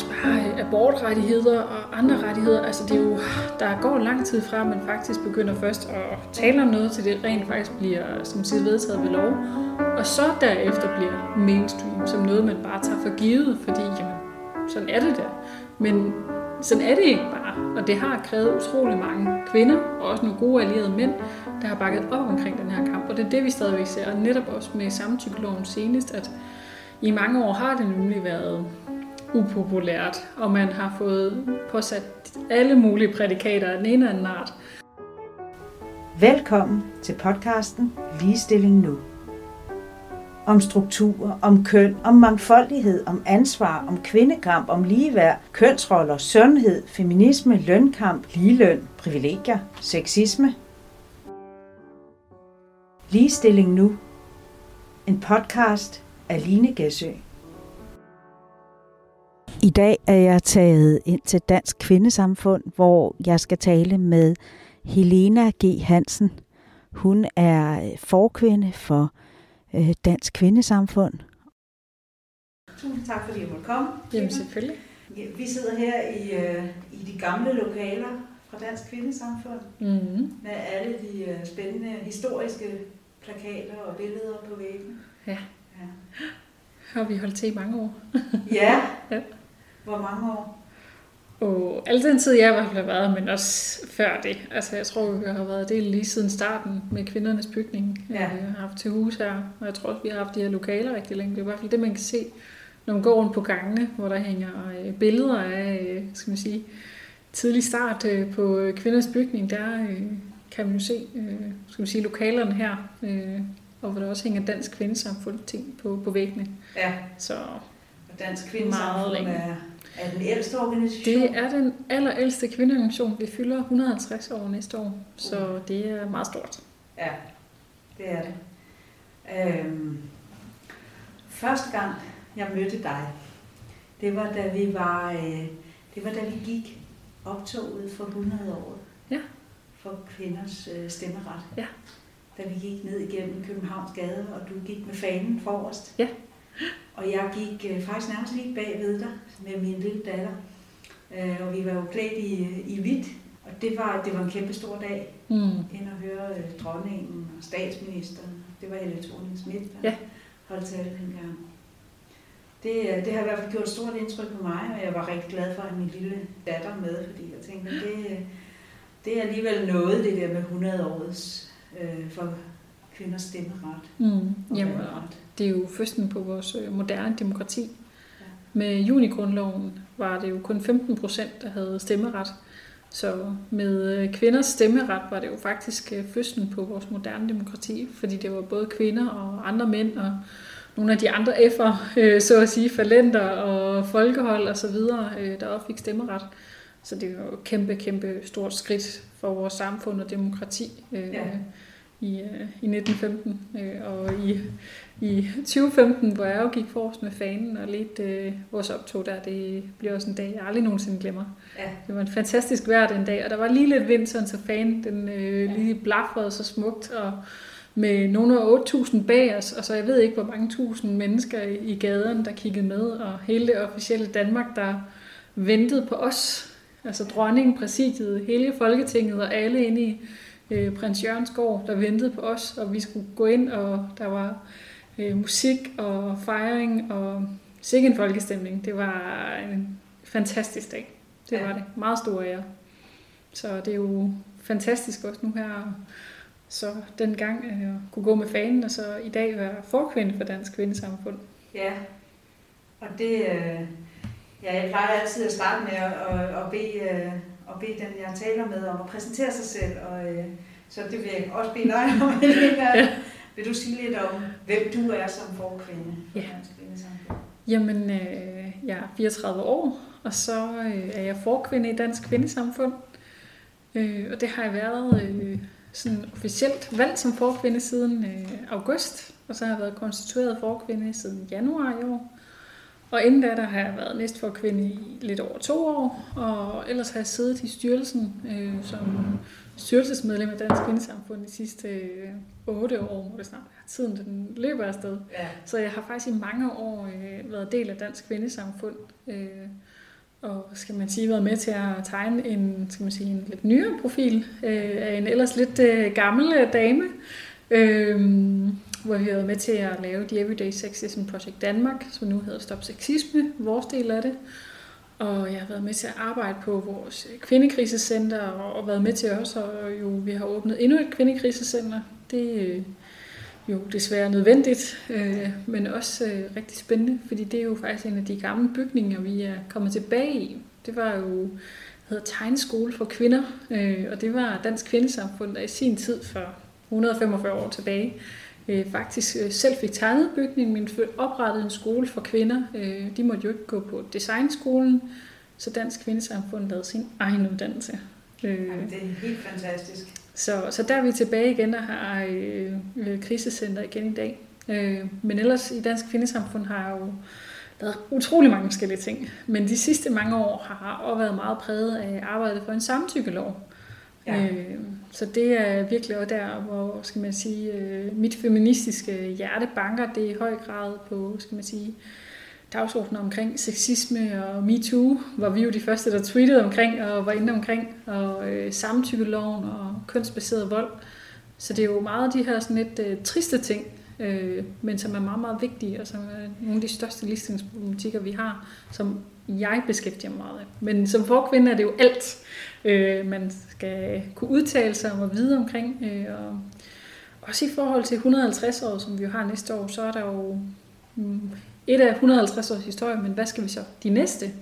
også bare abortrettigheder og andre rettigheder. Altså det er jo, der går lang tid fra, at man faktisk begynder først at tale om noget, til det rent faktisk bliver som siger, vedtaget ved lov. Og så derefter bliver mainstream som noget, man bare tager for givet, fordi jamen, sådan er det der. Men sådan er det ikke bare. Og det har krævet utrolig mange kvinder, og også nogle gode allierede mænd, der har bakket op omkring den her kamp. Og det er det, vi stadigvæk ser. Og netop også med samtykkeloven senest, at i mange år har det nemlig været upopulært, og man har fået påsat alle mulige prædikater af den ene eller anden art. Velkommen til podcasten Ligestilling Nu. Om strukturer, om køn, om mangfoldighed, om ansvar, om kvindekamp, om ligeværd, kønsroller, sundhed, feminisme, lønkamp, ligeløn, privilegier, sexisme. Ligestilling Nu. En podcast af Line Gæsø. I dag er jeg taget ind til Dansk Kvindesamfund, hvor jeg skal tale med Helena G. Hansen. Hun er forkvinde for øh, Dansk Kvindesamfund. Tusind tak, fordi jeg måtte komme. Jamen selvfølgelig. Vi sidder her i, øh, i de gamle lokaler fra Dansk Kvindesamfund Mm-hmm. med alle de øh, spændende historiske plakater og billeder på væggen. Ja. Ja. Har vi holdt til i mange år. ja. Ja. Hvor mange år? Og al den tid, jeg i hvert fald har været, men også før det. Altså, jeg tror, vi har været det lige siden starten med kvindernes bygning. Ja. Jeg har haft til hus her, og jeg tror også, vi har haft de her lokaler rigtig længe. Det er i hvert fald det, man kan se, når man går rundt på gangene, hvor der hænger øh, billeder af, øh, skal man sige, tidlig start øh, på kvindernes bygning. Der kan man jo se, skal man sige, lokalerne her, og hvor der også hænger dansk kvindesamfund ting på, på væggene. Ja. Så Og Dansk Meget Kvindesamfund længe. er, er den ældste organisation. Det er den allerældste kvindeorganisation. Vi fylder 150 år næste år, så det er meget stort. Ja, det er det. Øhm, første gang, jeg mødte dig, det var da vi var, øh, det var da vi gik optoget for 100 år. Ja. For kvinders øh, stemmeret. Ja. Da vi gik ned igennem Københavns Gade, og du gik med fanen forrest. Ja. Og jeg gik øh, faktisk nærmest lige bagved dig med min lille datter. Øh, og vi var jo klædt i, i hvidt, og det var, det var en kæmpe stor dag Mm. ind og høre øh, dronningen og statsministeren. Det var Helle thorning Schmidt, der Ja. holdt tale dengang. Det, øh, det har i hvert fald gjort et stort indtryk på mig, og jeg var rigtig glad for at have min lille datter med, fordi jeg tænkte, det, øh, det er alligevel noget, det der med 100 årets øh, for kvinders stemmeret. Mm. og Jamen. Det er jo førsten på vores øh, moderne demokrati. Med junigrundloven var det jo kun 15 procent, der havde stemmeret. Så med øh, kvinders stemmeret var det jo faktisk øh, fødslen på vores moderne demokrati, fordi det var både kvinder og andre mænd og nogle af de andre F'er, øh, så at sige, falenter og folkehold og så videre, øh, der også fik stemmeret. Så det er jo et kæmpe, kæmpe stort skridt for vores samfund og demokrati øh, Ja. i, øh, i 1915. Øh, og i, i 2015, hvor jeg jo gik forrest med fanen og lidt øh, vores optog der, det bliver også en dag, jeg aldrig nogensinde glemmer. Ja. Det var en fantastisk vejr den dag, og der var lige lidt vind, sådan så fanen den øh, lige blafrede så smukt, og med nogle af 8.000 bag os, og så jeg ved ikke, hvor mange tusind mennesker i, i gaden, der kiggede med, og hele det officielle Danmark, der ventede på os. Altså dronningen, præsidiet, hele Folketinget og alle inde i øh, prins Jørgens gård, der ventede på os, og vi skulle gå ind, og der var øh, musik og fejring og sikke en folkestemning. Det var en fantastisk dag. Det Ja. var det. Meget stor ære. Så det er jo fantastisk også nu her, så dengang øh, kunne gå med fanen, og så i dag være forkvinde for Dansk Kvindesamfund. Ja, og det, øh, ja, jeg plejer altid at starte med at, at, at, bede, øh, at bede den, jeg taler med, om at præsentere sig selv, og øh, så det vil jeg også bede dig om. Ja. Vil du sige lidt om, hvem du er som forkvinde? Ja. Jamen, øh, jeg er 34 år, og så øh, er jeg forkvinde i Dansk Kvindesamfund. Øh, og det har jeg været øh, sådan officielt valgt som forkvinde siden øh, august, og så har jeg været konstitueret forkvinde siden januar i år. Og inden da, der har jeg været næstforkvinde i lidt over to år, og ellers har jeg siddet i styrelsen øh, som styrelsesmedlem af Dansk Kvindesamfund de sidste øh, otte år, må det snart være. Tiden den løber afsted. Ja. Så jeg har faktisk i mange år øh, været del af Dansk Kvindesamfund. Øh, og skal man sige, været med til at tegne en, skal man sige, en lidt nyere profil øh, af en ellers lidt øh, gammel øh, dame, øh, hvor vi har været med til at lave The Everyday Sexism Project Danmark, som nu hedder Stop Sexisme, vores del af det. Og jeg har været med til at arbejde på vores kvindekrisecenter, og været med til også, og jo, vi har åbnet endnu et kvindekrisecenter. Det er jo desværre nødvendigt, øh, men også øh, rigtig spændende, fordi det er jo faktisk en af de gamle bygninger, vi er kommet tilbage i. Det var jo hedder Tegnskole for kvinder, øh, og det var Dansk Kvindesamfund, der i sin tid for 145 år tilbage øh, faktisk øh, selv fik tegnet bygningen, men oprettede en skole for kvinder. Øh, de måtte jo ikke gå på designskolen, så Dansk Kvindesamfund lavede sin egen uddannelse. Øh, Jamen, det er helt fantastisk. Så, så der er vi tilbage igen og har øh, øh, krisecenter igen i dag. Øh, men ellers i Dansk Kvindesamfund har jo lavet utrolig mange forskellige ting. Men de sidste mange år har også været meget præget af arbejdet for en samtykkelov. Ja. Øh, så det er virkelig også der, hvor skal man sige, øh, mit feministiske hjerte banker det i høj grad på, skal man sige, dagsordenen omkring sexisme og MeToo, hvor vi jo de første, der tweetede omkring og var inde omkring, og øh, samtykkeloven og kønsbaseret vold. Så det er jo meget af de her sådan lidt øh, triste ting, øh, men som er meget, meget vigtige, og som er nogle af de største ligestillingsproblematikker, vi har, som jeg beskæftiger mig meget af. Men som forkvinde er det jo alt, øh, man skal kunne udtale sig om og vide omkring. Øh, og også i forhold til 150 år, som vi jo har næste år, så er der jo mm, et af 150 års historie, men hvad skal vi så de næste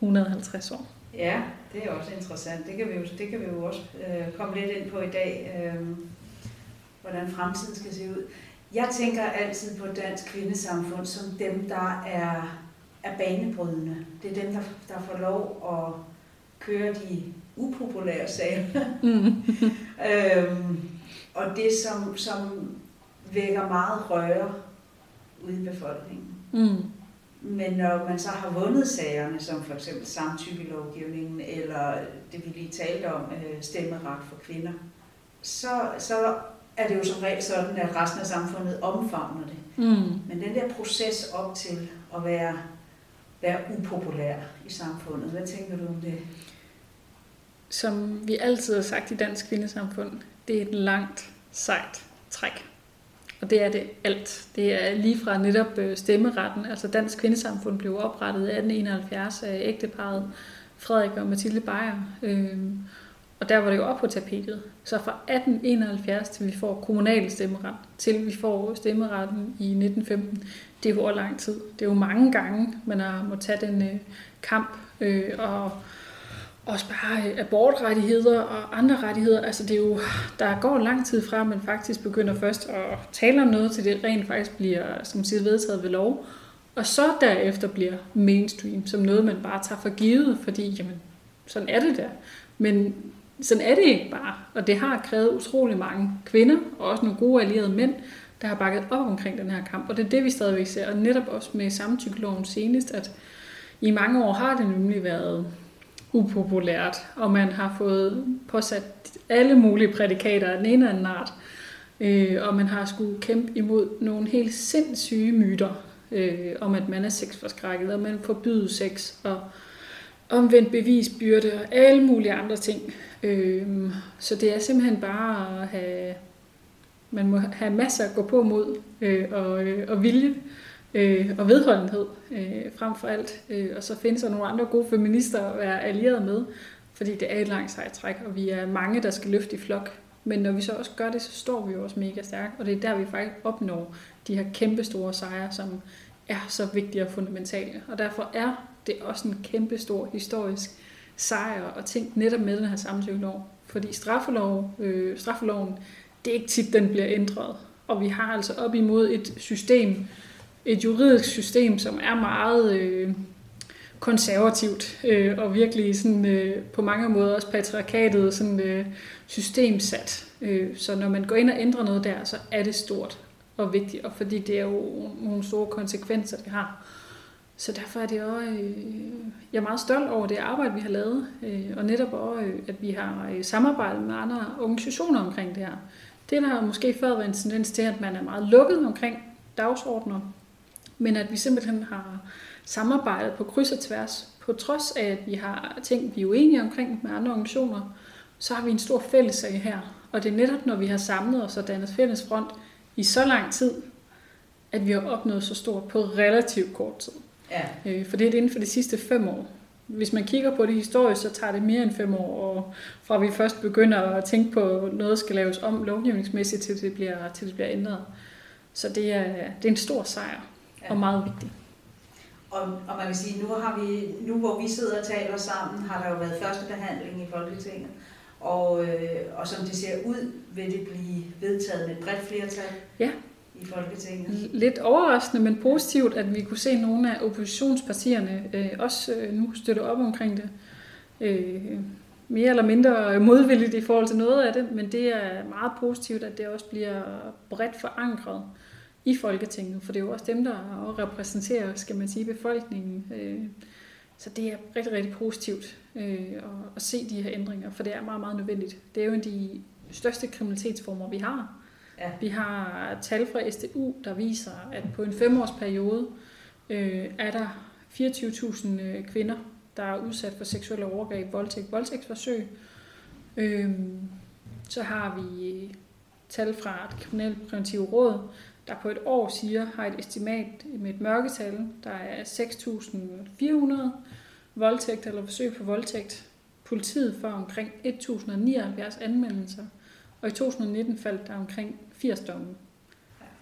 150 år? Ja, det er også interessant. Det kan vi jo, det kan vi jo også øh, komme lidt ind på i dag, øh, hvordan fremtiden skal se ud. Jeg tænker altid på dansk kvindesamfund som dem, der er, er banebrydende. Det er dem, der, der får lov at køre de upopulære sager. Mm. øhm, og det, som, som vækker meget røre ude i befolkningen. Mm. Men når man så har vundet sagerne, som for eksempel samtykkelovgivningen, eller det vi lige talte om, øh, stemmeret for kvinder, så, så er det jo som regel sådan, at resten af samfundet omfavner det. Mm. Men den der proces op til at være, være upopulær i samfundet, hvad tænker du om det? Som vi altid har sagt i dansk kvindesamfund, det er et langt, sejt træk. Og det er det alt. Det er lige fra netop øh, stemmeretten. Altså Dansk Kvindesamfund blev oprettet i 1871 af ægteparet Frederik og Mathilde Beyer. Øhm, og der var det jo op på tapetet. Så fra 1871 til vi får kommunal stemmeret, til vi får stemmeretten i 1915, det er jo over lang tid. Det er jo mange gange, man har må tage den øh, kamp. Øh, og også bare øh, abortrettigheder og andre rettigheder. Altså det er jo, der går lang tid fra, at man faktisk begynder først at tale om noget, til det rent faktisk bliver, som siger, vedtaget ved lov. Og så derefter bliver mainstream som noget, man bare tager for givet, fordi jamen, sådan er det der. Men sådan er det ikke bare. Og det har krævet utrolig mange kvinder, og også nogle gode allierede mænd, der har bakket op omkring den her kamp. Og det er det, vi stadigvæk ser. Og netop også med samtykkeloven senest, at i mange år har det nemlig været upopulært, og man har fået påsat alle mulige prædikater af den ene eller anden art, øh, og man har skulle kæmpe imod nogle helt sindssyge myter øh, om, at man er sexforskrækket, og man forbyder sex, og omvendt bevisbyrde, og alle mulige andre ting. Øh, så det er simpelthen bare at have, man må have masser at gå på mod, øh, og, øh, og vilje, øh, øh, og vedholdenhed øh, frem for alt. Øh, og så findes der nogle andre gode feminister at være allieret med, fordi det er et langt sejt træk, og vi er mange, der skal løfte i flok. Men når vi så også gør det, så står vi jo også mega stærkt, og det er der, vi faktisk opnår de her kæmpe store sejre, som er så vigtige og fundamentale. Og derfor er det også en kæmpe stor historisk sejr og ting netop med den her samtykkelov. Fordi straffelov, øh, straffeloven, det er ikke tit, den bliver ændret. Og vi har altså op imod et system, et juridisk system, som er meget øh, konservativt øh, og virkelig sådan, øh, på mange måder også patriarkatet sådan, øh, systemsat. Øh, så når man går ind og ændrer noget der, så er det stort og vigtigt, og fordi det er jo nogle store konsekvenser, det har. Så derfor er det også, øh, jeg er meget stolt over det arbejde, vi har lavet, øh, og netop også, øh, at vi har øh, samarbejdet med andre organisationer omkring det her. Det der har måske før været en tendens til, at man er meget lukket omkring dagsordner, men at vi simpelthen har samarbejdet på kryds og tværs. På trods af, at vi har ting, vi er uenige omkring med andre organisationer, så har vi en stor fællessag her. Og det er netop, når vi har samlet os og dannet fælles front i så lang tid, at vi har opnået så stort på relativt kort tid. Ja. Øh, for det er det inden for de sidste fem år. Hvis man kigger på det historisk, så tager det mere end fem år, og fra vi først begynder at tænke på, at noget skal laves om lovgivningsmæssigt, til det bliver, til det bliver ændret. Så det er, det er en stor sejr, ja. og meget vigtig. Og, og man kan sige, nu har vi, nu hvor vi sidder og taler sammen, har der jo været første behandling i Folketinget. Og, øh, og som det ser ud, vil det blive vedtaget med et bredt flertal. Ja, i Folketinget. Lidt overraskende, men positivt, at vi kunne se nogle af oppositionspartierne øh, også øh, nu støtte op omkring det. Øh, mere eller mindre modvilligt i forhold til noget af det, men det er meget positivt, at det også bliver bredt forankret i Folketinget, for det er jo også dem, der repræsenterer, skal man sige, befolkningen. Øh, så det er rigtig, rigtig positivt øh, at, se de her ændringer, for det er meget, meget nødvendigt. Det er jo en af de største kriminalitetsformer, vi har. Ja. Vi har tal fra SDU, der viser, at på en femårsperiode øh, er der 24.000 øh, kvinder, der er udsat for seksuelle overgreb, voldtægt, voldtægtsforsøg. Øh, så har vi tal fra det kriminalpræventive råd, der på et år siger, har et estimat med et mørketal, der er 6.400 voldtægt eller forsøg på voldtægt. Politiet får omkring 1.079 anmeldelser, og i 2019 faldt der omkring 80 domme.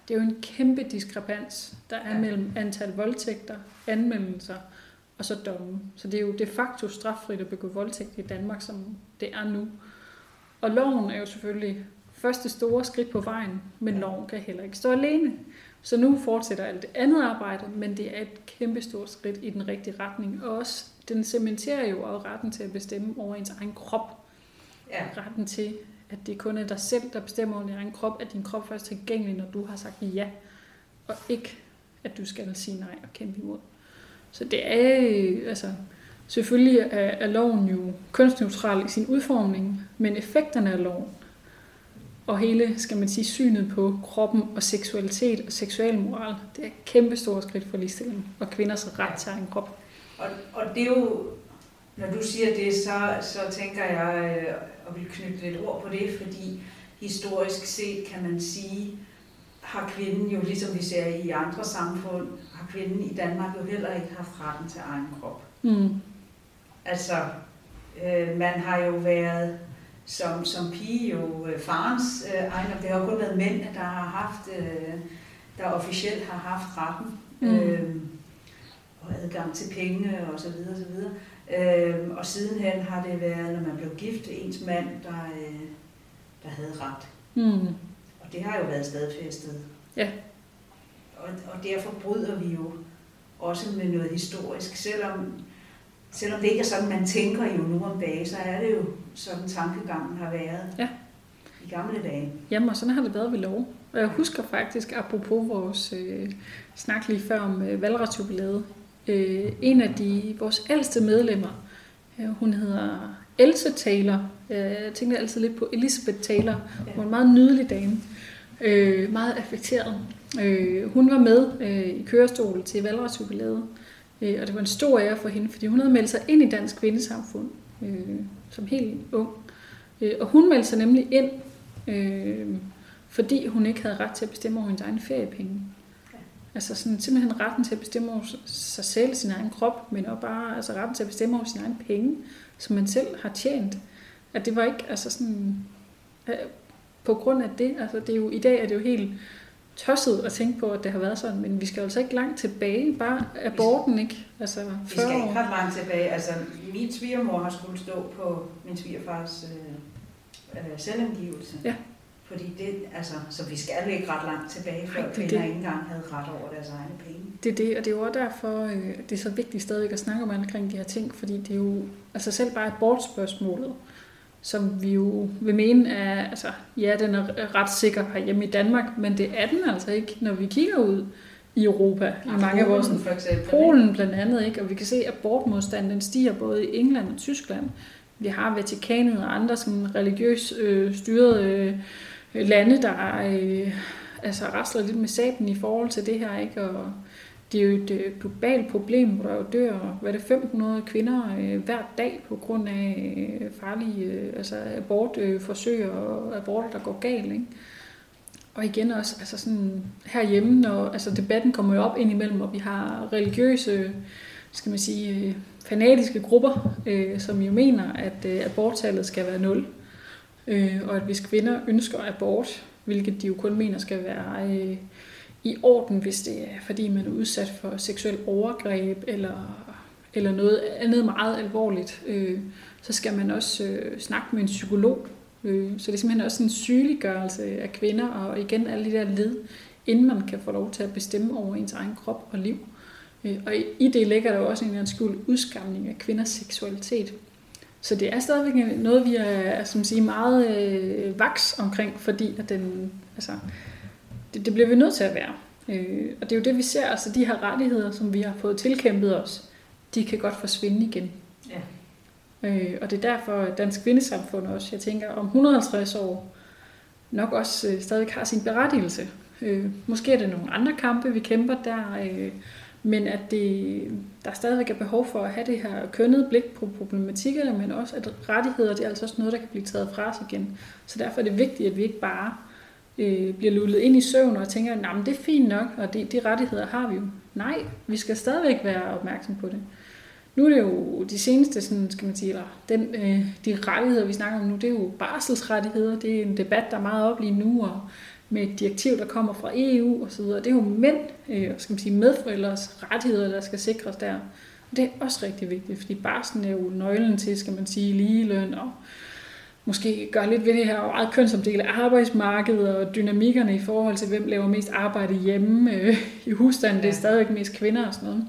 Det er jo en kæmpe diskrepans, der er mellem antal voldtægter, anmeldelser og så domme. Så det er jo de facto straffrit at begå voldtægt i Danmark, som det er nu. Og loven er jo selvfølgelig første store skridt på vejen, men ja. loven kan heller ikke stå alene. Så nu fortsætter alt det andet arbejde, men det er et kæmpe stort skridt i den rigtige retning. Og også, den cementerer jo også retten til at bestemme over ens egen krop. Ja. Retten til at det kun er dig selv, der bestemmer over din egen krop, at din krop først er tilgængelig, når du har sagt ja, og ikke, at du skal sige nej og kæmpe imod. Så det er, altså, selvfølgelig er, er loven jo kønsneutral i sin udformning, men effekterne af loven, og hele, skal man sige, synet på kroppen og seksualitet og seksualmoral, det er et kæmpe stort skridt for ligestilling og kvinders ret til egen krop. Og, og det er jo, når du siger det, så, så tænker jeg, øh, og vil knytte lidt ord på det, fordi historisk set kan man sige, har kvinden jo, ligesom vi ser i andre samfund, har kvinden i Danmark jo heller ikke haft retten til egen krop. Mm. Altså, øh, man har jo været som, som pige jo øh, farens øh, egen, det har jo kun været mænd, der har haft, øh, der officielt har haft retten. Mm. Øh, og adgang til penge og så videre, og så videre. Øh, og sidenhen har det været, når man blev gift, ens mand, der, øh, der havde ret. Mm. Og det har jo været stadfæstet. Ja. Og, og derfor bryder vi jo også med noget historisk, selvom, selvom det ikke er sådan, man tænker jo nu om dagen, så er det jo sådan tankegangen har været ja. i gamle dage. Jamen, og sådan har det været ved lov. Og jeg husker faktisk, apropos vores øh, snak lige før om øh, valgretsjubilæet, øh, en af de, vores ældste medlemmer, øh, hun hedder Else Taylor. Øh, jeg tænkte altid lidt på Elizabeth Taylor. Hun var en meget nydelig dame. Øh, meget affekteret. Øh, hun var med øh, i kørestol til valgretsjubilæet. Øh, og det var en stor ære for hende, fordi hun havde meldt sig ind i Dansk Kvindesamfund øh, som helt ung. Øh, og hun meldte sig nemlig ind, øh, fordi hun ikke havde ret til at bestemme over hendes egne feriepenge. Altså sådan, simpelthen retten til at bestemme over sig selv, sin egen krop, men også bare altså retten til at bestemme over sin egen penge, som man selv har tjent. At det var ikke altså sådan, øh, på grund af det, altså det er jo, i dag er det jo helt tosset at tænke på, at det har været sådan, men vi skal altså ikke langt tilbage, bare aborten, ikke? Altså, vi skal ikke ret langt tilbage. Altså, min svigermor har skulle stå på min svigerfars øh, øh, selvangivelse. Ja. Fordi det, altså, så vi skal ikke ret langt tilbage, før kvinder det. ikke engang havde ret over deres egne penge. Det er det, og det er jo også derfor, øh, det er så vigtigt stadigvæk at snakke om omkring de her ting, fordi det er jo altså selv bare abortspørgsmålet, som vi jo vil mene er, altså ja, den er ret sikker herhjemme i Danmark, men det er den altså ikke, når vi kigger ud i Europa, i mange af vores, for eksempel, Polen blandt andet, ikke? og vi kan se, at abortmodstanden den stiger både i England og Tyskland. Vi har Vatikanet og andre som religiøst øh, styrede øh, lande, der øh, altså rasler lidt med saben i forhold til det her, ikke? Og det er jo et øh, globalt problem, hvor der jo dør hvad er det, 500 kvinder øh, hver dag på grund af øh, farlige øh, altså abortforsøg øh, og aborter, der går galt. Ikke? Og igen også altså sådan herhjemme, når altså debatten kommer jo op indimellem, og vi har religiøse, skal man sige, øh, fanatiske grupper, øh, som jo mener, at øh, aborttallet skal være nul. Øh, og at hvis kvinder ønsker abort, hvilket de jo kun mener skal være øh, i orden, hvis det er fordi man er udsat for seksuel overgreb eller, eller noget andet meget alvorligt, øh, så skal man også øh, snakke med en psykolog. Øh, så det er simpelthen også en sygeliggørelse af kvinder, og igen alle de der led, inden man kan få lov til at bestemme over ens egen krop og liv. Øh, og i det ligger der jo også en eller anden skuld udskamning af kvinders seksualitet. Så det er stadigvæk noget, vi er som siger, meget øh, vaks omkring, fordi at den, altså, det, det bliver vi nødt til at være. Øh, og det er jo det, vi ser, altså de her rettigheder, som vi har fået tilkæmpet os, de kan godt forsvinde igen. Ja. Øh, og det er derfor, at Dansk Kvindesamfund også, jeg tænker, om 150 år nok også øh, stadig har sin berettigelse. Øh, måske er det nogle andre kampe, vi kæmper der, øh, men at det, der stadigvæk er behov for at have det her kønnede blik på problematikkerne, men også at rettigheder, det er altså også noget, der kan blive taget fra os igen. Så derfor er det vigtigt, at vi ikke bare øh, bliver lullet ind i søvn og tænker, at det er fint nok, og de, de rettigheder har vi jo. Nej, vi skal stadigvæk være opmærksom på det. Nu er det jo de seneste, sådan, skal man sige, eller den, øh, de rettigheder, vi snakker om nu, det er jo barselsrettigheder. Det er en debat, der er meget op lige nu, og med et direktiv, der kommer fra EU og så videre. Det er jo mænd, øh, skal man sige, medforældres rettigheder, der skal sikres der. Og det er også rigtig vigtigt, fordi barsen er jo nøglen til, skal man sige, ligeløn og måske gøre lidt ved det her meget kønsopdelte arbejdsmarked og dynamikkerne i forhold til, hvem laver mest arbejde hjemme øh, i husstanden. Det er stadigvæk mest kvinder og sådan noget.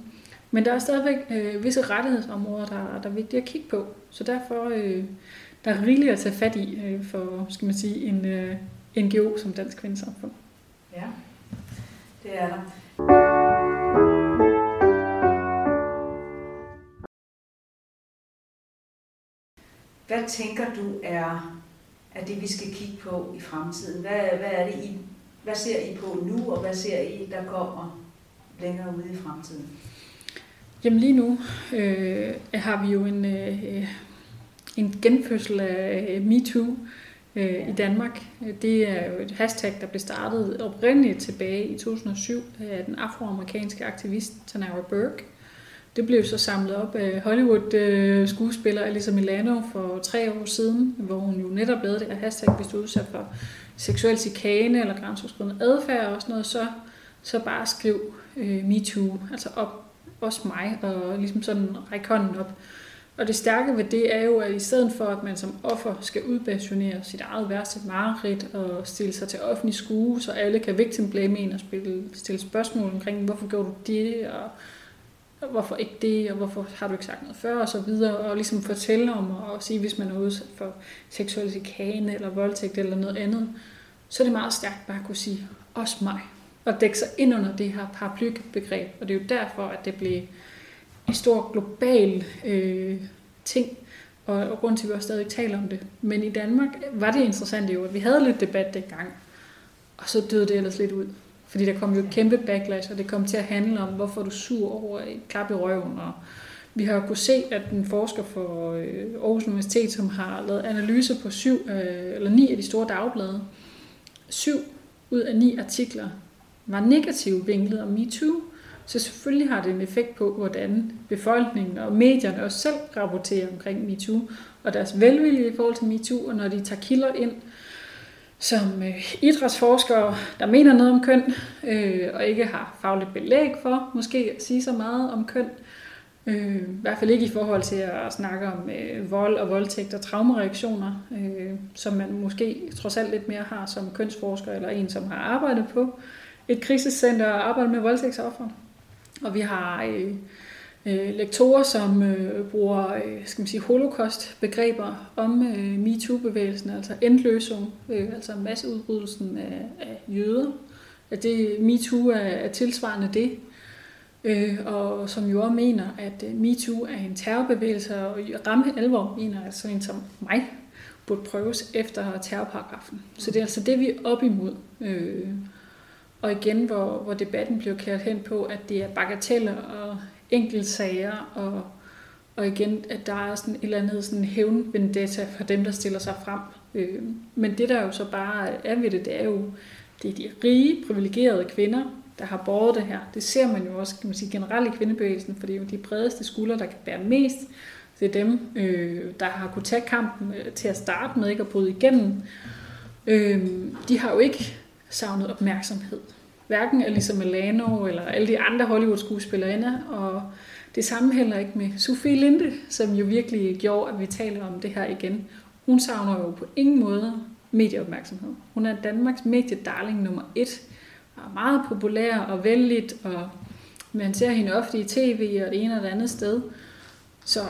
Men der er stadigvæk øh, visse rettighedsområder, der, der er vigtige at kigge på. Så derfor øh, der er rigeligt at tage fat i øh, for skal man sige, en øh, NGO som Dansk Kvindesamfund. Ja, det er der. Hvad tænker du er, er det, vi skal kigge på i fremtiden? Hvad, hvad er det, I, hvad ser I på nu, og hvad ser I, der kommer længere ude i fremtiden? Jamen lige nu øh, har vi jo en, øh, en genfødsel af MeToo øh, i Danmark. Det er jo et hashtag, der blev startet oprindeligt tilbage i 2007 af den afroamerikanske aktivist Tanara Burke. Det blev så samlet op af Hollywood-skuespiller Alyssa Milano for tre år siden, hvor hun jo netop lavede det her hashtag, hvis du er udsat for seksuel chikane eller grænseoverskridende adfærd og sådan noget, så, så bare skriv øh, MeToo, altså op, også mig, og ligesom sådan række hånden op. Og det stærke ved det er jo, at i stedet for, at man som offer skal udpassionere sit eget værste mareridt og stille sig til offentlig skue, så alle kan victim blame en og spille, stille spørgsmål omkring, hvorfor gjorde du det, og hvorfor ikke det, og hvorfor har du ikke sagt noget før, og så videre, og ligesom fortælle om og sige, hvis man er udsat for seksuel chikane eller voldtægt eller noget andet, så er det meget stærkt bare at kunne sige, også mig, og dække sig ind under det her paraplybegreb, og det er jo derfor, at det blev en stor global øh, ting, og, og grund til, at vi også stadig taler om det. Men i Danmark var det interessant jo, at vi havde lidt debat dengang, og så døde det ellers lidt ud. Fordi der kom jo et kæmpe backlash, og det kom til at handle om, hvorfor du sur over et klap i røven. Og vi har jo kunnet se, at en forsker for øh, Aarhus Universitet, som har lavet analyser på syv, øh, eller ni af de store dagblade, syv ud af ni artikler var negativt vinklet om MeToo. Så selvfølgelig har det en effekt på, hvordan befolkningen og medierne også selv rapporterer omkring MeToo, og deres velvilje i forhold til MeToo, og når de tager kilder ind, som øh, idrætsforskere, der mener noget om køn, øh, og ikke har fagligt belæg for måske at sige så meget om køn. Øh, I hvert fald ikke i forhold til at snakke om øh, vold og voldtægt og traumereaktioner, øh, som man måske trods alt lidt mere har som kønsforsker, eller en, som har arbejdet på et krisecenter og arbejdet med voldtægtsoffer. Og vi har øh, øh, lektorer, som øh, bruger øh, skal man sige, holocaust-begreber om øh, MeToo-bevægelsen, altså endløsung, øh, altså masseudbrydelsen af, af jøder. At det, MeToo er, er tilsvarende det. Øh, og som jo også mener, at øh, MeToo er en terrorbevægelse, og i ramme alvor mener at sådan en som mig burde prøves efter terrorparagrafen. Så det er altså det, vi er op imod. Øh, Og igen, hvor, hvor debatten bliver kæret hen på, at det er bagateller og enkeltsager, og, og igen, at der er sådan et eller andet sådan hævn-vendetta for dem, der stiller sig frem. Øh, men det, der jo så bare er ved det, det er jo, det er de rige, privilegerede kvinder, der har båret det her. Det ser man jo også kan man sige, generelt i kvindebevægelsen, for det er jo de bredeste skuldre, der kan bære mest. Det er dem, øh, der har kunnet tage kampen øh, til at starte med, ikke at bryde igennem. Øh, de har jo ikke savnet opmærksomhed. Hverken Alisa Milano eller alle de andre Hollywood-skuespillerinder, og det samme heller ikke med Sofie Linde, som jo virkelig gjorde, at vi taler om det her igen. Hun savner jo på ingen måde medieopmærksomhed. Hun er Danmarks mediedarling nummer et, og er meget populær og vældigt, og man ser hende ofte i tv og det ene og det andet sted. Så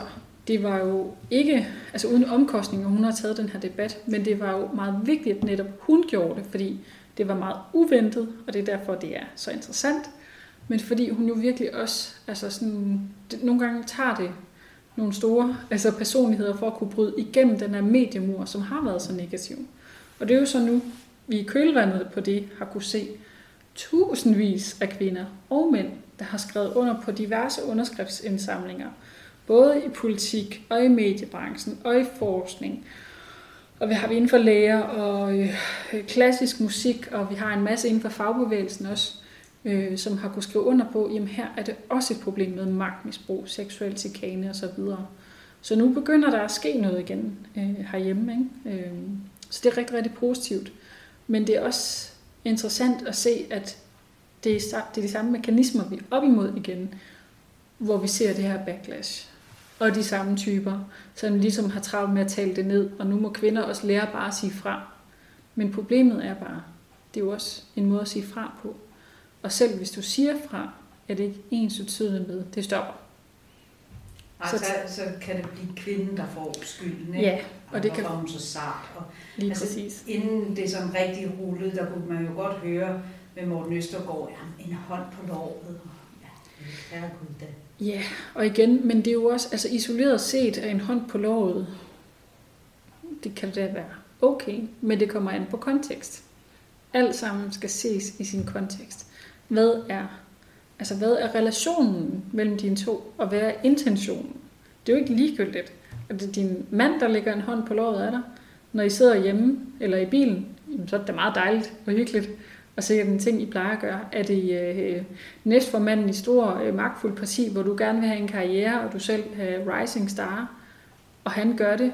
det var jo ikke, altså uden omkostninger, hun har taget den her debat, men det var jo meget vigtigt, at netop hun gjorde det, fordi det var meget uventet, og det er derfor, det er så interessant. Men fordi hun jo virkelig også, altså sådan, det, nogle gange tager det nogle store altså personligheder for at kunne bryde igennem den her mediemur, som har været så negativ. Og det er jo så nu, vi i kølvandet på det har kunne se tusindvis af kvinder og mænd, der har skrevet under på diverse underskriftsindsamlinger, både i politik og i mediebranchen og i forskning. Og vi har vi inden for læger og øh, klassisk musik, og vi har en masse inden for fagbevægelsen også, øh, som har kunnet skrive under på, jamen her er det også et problem med magtmisbrug, seksuel chikane osv. Så nu begynder der at ske noget igen øh, herhjemme. Ikke? Øh, så det er rigtig, rigtig positivt. Men det er også interessant at se, at det er, det er de samme mekanismer, vi er op imod igen, hvor vi ser det her backlash. Og de samme typer, som ligesom har travlt med at tale det ned, og nu må kvinder også lære bare at sige fra. Men problemet er bare, det er jo også en måde at sige fra på. Og selv hvis du siger fra, er det ikke ens utydende med, det stopper. Altså, så, så kan det blive kvinden, der får skylden, ikke? Ja, og, og det kan... hun så sart. Og, Lige altså, præcis. Inden det som rigtig rullede, der kunne man jo godt høre med Morten Østergaard, ja, en hånd på låret. Ja, herregud da. Ja, og igen, men det er jo også, altså isoleret set af en hånd på låret, det kan da være okay, men det kommer an på kontekst. Alt sammen skal ses i sin kontekst. Hvad er, altså hvad er relationen mellem dine to, og hvad er intentionen? Det er jo ikke ligegyldigt, at det er din mand, der lægger en hånd på låret af dig. Når I sidder hjemme eller i bilen, så er det meget dejligt og hyggeligt at se den ting, I plejer at gøre. Er det øh, næstformanden i stor øh, magtfuld parti, hvor du gerne vil have en karriere, og du selv er rising star, og han gør det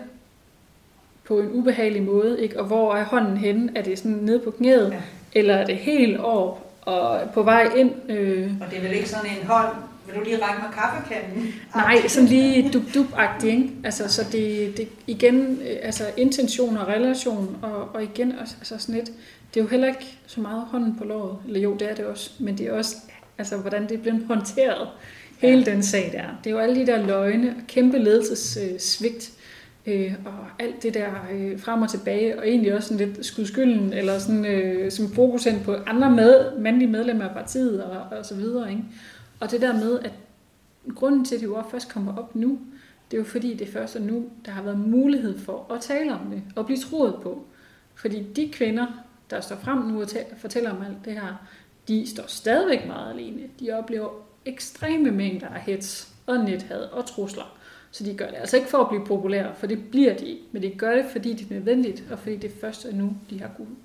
på en ubehagelig måde, ikke? og hvor er hånden henne? Er det sådan nede på knæet, ja. eller er det helt over og på vej ind? Øh... Og det er vel ikke sådan en hånd, vil du lige række mig kaffekanden? Nej, sådan lige dub dub ikke? Altså, så det, det igen, øh, altså intention og relation, og, og igen, altså sådan lidt, det er jo heller ikke så meget hånden på låret, eller jo, det er det også, men det er også, altså hvordan det er blevet håndteret, hele den sag der. Det er jo alle de der løgne og kæmpe ledelsessvigt, øh, og alt det der øh, frem og tilbage, og egentlig også sådan lidt skudskylden, eller sådan øh, som fokus på andre med, mandlige medlemmer af partiet, og, og så videre, ikke? Og det der med, at grunden til, at det jo først kommer op nu, det er jo fordi, det er først nu, der har været mulighed for at tale om det, og blive troet på. Fordi de kvinder, der står frem nu og fortæller om alt det her, de står stadigvæk meget alene. De oplever ekstreme mængder af hets og nethad og trusler. Så de gør det altså ikke for at blive populære, for det bliver de ikke. Men de gør det, fordi det er nødvendigt, og fordi det først er nu, de har kunnet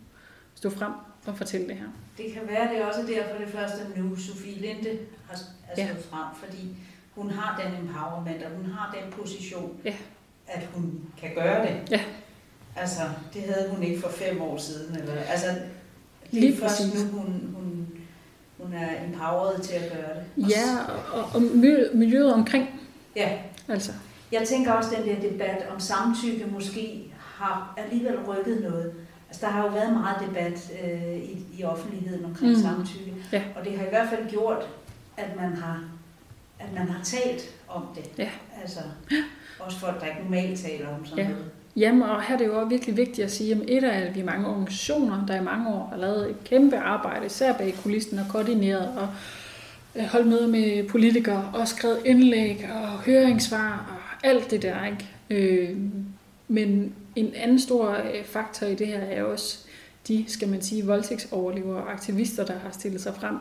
stå frem og fortælle det her. Det kan være, det er også derfor det første nu, Sofie Linde har stået ja. frem, fordi hun har den empowerment, og hun har den position, ja. at hun kan gøre det. Ja. Altså, det havde hun ikke for fem år siden. Eller, altså, det Lige er først præcis. nu, hun, hun, hun er empowered til at gøre det. Ja, og, og miljøet omkring. Ja. Altså. Jeg tænker også, at den der debat om samtykke måske har alligevel rykket noget. Altså, der har jo været meget debat øh, i, i offentligheden omkring mm. samtykke, ja. og det har i hvert fald gjort, at man har, at man har talt om det. Ja. Altså, også folk, der ikke normalt taler om sådan ja. noget. Jamen, og her er det jo også virkelig vigtigt at sige, at et af at vi er mange organisationer, der i mange år har lavet et kæmpe arbejde, især bag kulissen og koordineret og øh, holdt møder med politikere og skrevet indlæg og høringssvar og alt det der, ikke? Øh, men en anden stor øh, faktor i det her er også de, skal man sige, voldtægtsoverlevere og aktivister, der har stillet sig frem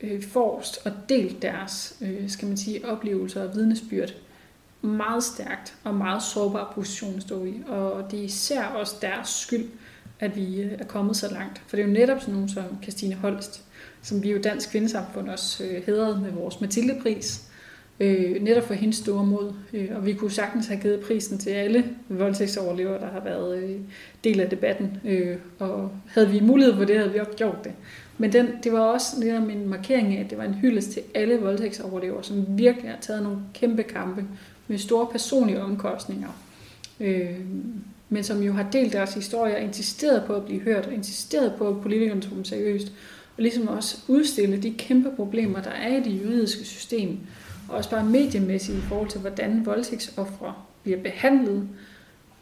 øh, forrest og delt deres, øh, skal man sige, oplevelser og vidnesbyrd meget stærkt og meget sårbar position at stå i. Og det er især også deres skyld, at vi øh, er kommet så langt. For det er jo netop sådan nogen som Christine Holst, som vi jo Dansk Kvindesamfund også øh, hedrede med vores Mathilde-pris, øh, netop for hendes store mod. Øh, og vi kunne sagtens have givet prisen til alle voldtægtsoverlevere, der har været øh, del af debatten. Øh, og havde vi mulighed for det, havde vi også gjort det. Men den, det var også netop en markering af, at det var en hyldest til alle voldtægtsoverlevere, som virkelig har taget nogle kæmpe kampe med store personlige omkostninger. Øh, men som jo har delt deres historie og insisteret på at blive hørt, og insisteret på, at politikerne tog dem seriøst, og ligesom også udstille de kæmpe problemer, der er i det juridiske system, og også bare mediemæssigt i forhold til, hvordan voldtægtsoffre bliver behandlet,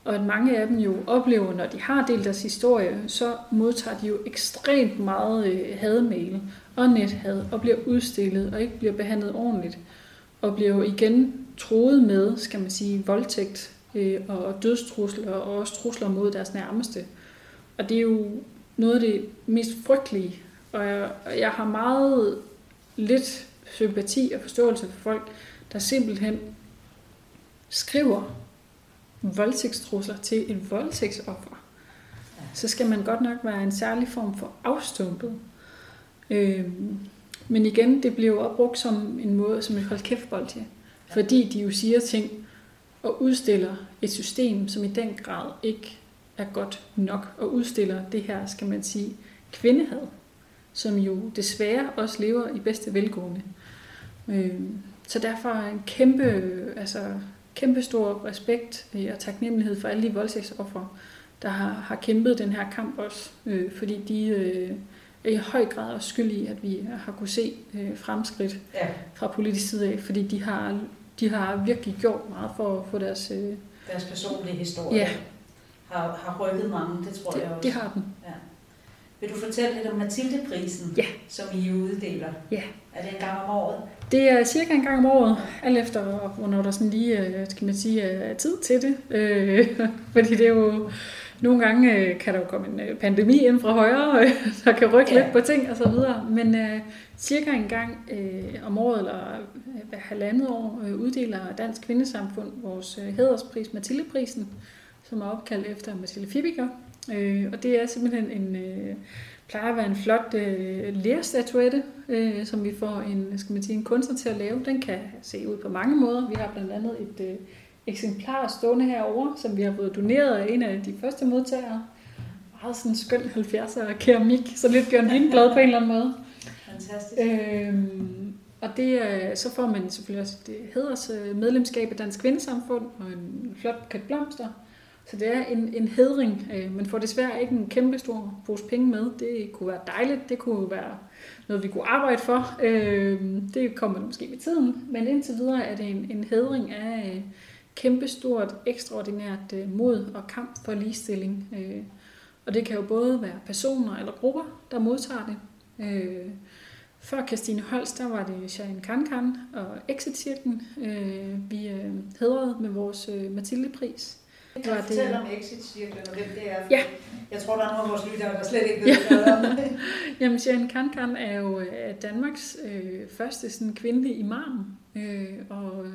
og at mange af dem jo oplever, når de har delt deres historie, så modtager de jo ekstremt meget øh, hademail og nethad, og bliver udstillet og ikke bliver behandlet ordentligt, og bliver jo igen troet med, skal man sige, voldtægt øh, og dødstrusler og også trusler mod deres nærmeste. Og det er jo noget af det mest frygtelige, og jeg, jeg har meget lidt sympati og forståelse for folk, der simpelthen skriver voldtægtstrusler til en voldtægtsoffer, så skal man godt nok være en særlig form for afstumpet. Øhm, men igen, det bliver jo opbrugt som en måde, som et hold kæft bolde, fordi de jo siger ting og udstiller et system, som i den grad ikke er godt nok, og udstiller det her, skal man sige, kvindehad, som jo desværre også lever i bedste velgående. Øhm, så derfor en kæmpe, altså kæmpe stor respekt øh, og taknemmelighed for alle de voldtægtsoffer, der har, har kæmpet den her kamp også, øh, fordi de øh, er i høj grad også skyld i, at vi har kunne se øh, fremskridt ja. fra politisk side af, fordi de har, de har virkelig gjort meget for at få deres... Øh, deres personlige historie ja. har, har rykket mange, det tror det, jeg også. Det har den. Ja. Vil du fortælle lidt om Mathilde-prisen, ja. som I uddeler? Ja. Er det en gang om året? Det er cirka en gang om året, alt efter hvornår der sådan lige, øh, skal man sige, er tid til det. Øh, fordi det er jo, nogle gange øh, kan der jo komme en pandemi ind fra højre, der kan rykke ja. lidt på ting og så videre. Men uh, cirka en gang uh, om året, eller hver halvandet år, uh, uddeler Dansk Kvindesamfund vores uh, hæderspris, Mathilde-prisen, som er opkaldt efter Mathilde Fibiger. Uh, og det er simpelthen en... Uh, plejer at være en flot øh, lærstatuette, øh, som vi får en, skal man sige, en kunstner til at lave. Den kan se ud på mange måder. Vi har blandt andet et øh, eksemplar stående herovre, som vi har fået doneret af en af de første modtagere. Meget sådan skøn 70'er keramik, så lidt Bjørn Lindblad på en eller anden måde. Fantastisk. Øhm, og det, så får man selvfølgelig også et heders medlemskab af Dansk Kvindesamfund og en flot buket blomster. Så det er en, en hedring. Øh, man får desværre ikke en kæmpe stor pose penge med. Det kunne være dejligt. Det kunne være noget, vi kunne arbejde for. Øh, det kommer måske med tiden. Men indtil videre er det en, en hedring af øh, kæmpestort, ekstraordinært øh, mod og kamp for ligestilling. Øh, og det kan jo både være personer eller grupper, der modtager det. Øh, før Christine Holst, der var det Shahin Kankan og Exit-cirklen, øh, vi øh, hedrede med vores øh, Mathilde-pris. Kan du fortælle om exit-cirklen og hvem det er? Ja. Jeg tror, der er nogle af vores lyttere, der slet ikke ved noget om det. Jamen, Sharon Kankan er jo øh, Danmarks øh, første sådan, kvindelige imam, øh, og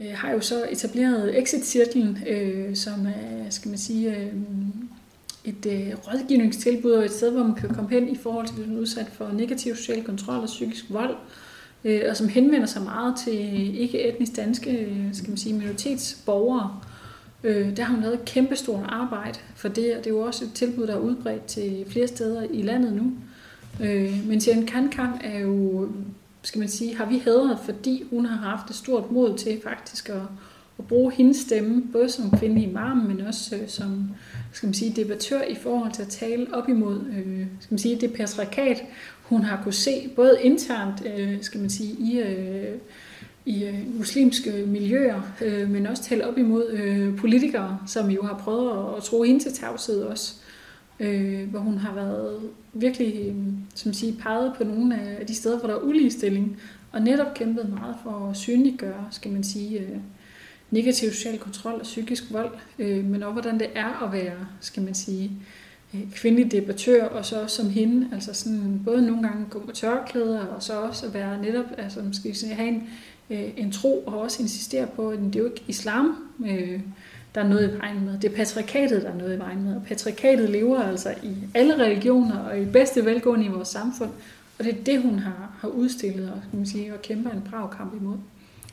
øh, har jo så etableret Exit-cirklen, øh, som er, skal man sige, øh, et øh, rådgivningstilbud og et sted, hvor man kan komme hen i forhold til at blive udsat for negativ social kontrol og psykisk vold, øh, og som henvender sig meget til ikke-etnisk danske øh, skal man sige, minoritetsborgere, Øh, der har hun lavet et kæmpestort arbejde for det, og det er jo også et tilbud, der er udbredt til flere steder i landet nu. Øh, men Sian Kankan er jo, skal man sige, har vi hædret, fordi hun har haft et stort mod til faktisk at, at bruge hendes stemme, både som kvinde i marmen, men også øh, som skal man sige, debattør i forhold til at tale op imod øh, skal man sige, det patriarkat, hun har kunne se, både internt øh, skal man sige, i øh, i øh, muslimske miljøer, øh, men også tale op imod øh, politikere, som jo har prøvet at, at tro hende til tavshed også. Øh, hvor hun har været virkelig øh, som siger, peget på nogle af de steder, hvor der er uligestilling, og netop kæmpet meget for at synliggøre, skal man sige, øh, negativ social kontrol og psykisk vold, øh, men også hvordan det er at være, skal man sige, øh, kvindelig debattør, og så også som hende, altså sådan både nogle gange gå med tørklæder, og så også at være netop, altså måske have en, øh, en tro, og også insistere på, at det er jo ikke islam, øh, der er noget i vejen med. Det er patriarkatet, der er noget i vejen med. Og patriarkatet lever altså i alle religioner og i bedste velgående i vores samfund. Og det er det, hun har, har udstillet og, kan man sige, og kæmper en brav kamp imod.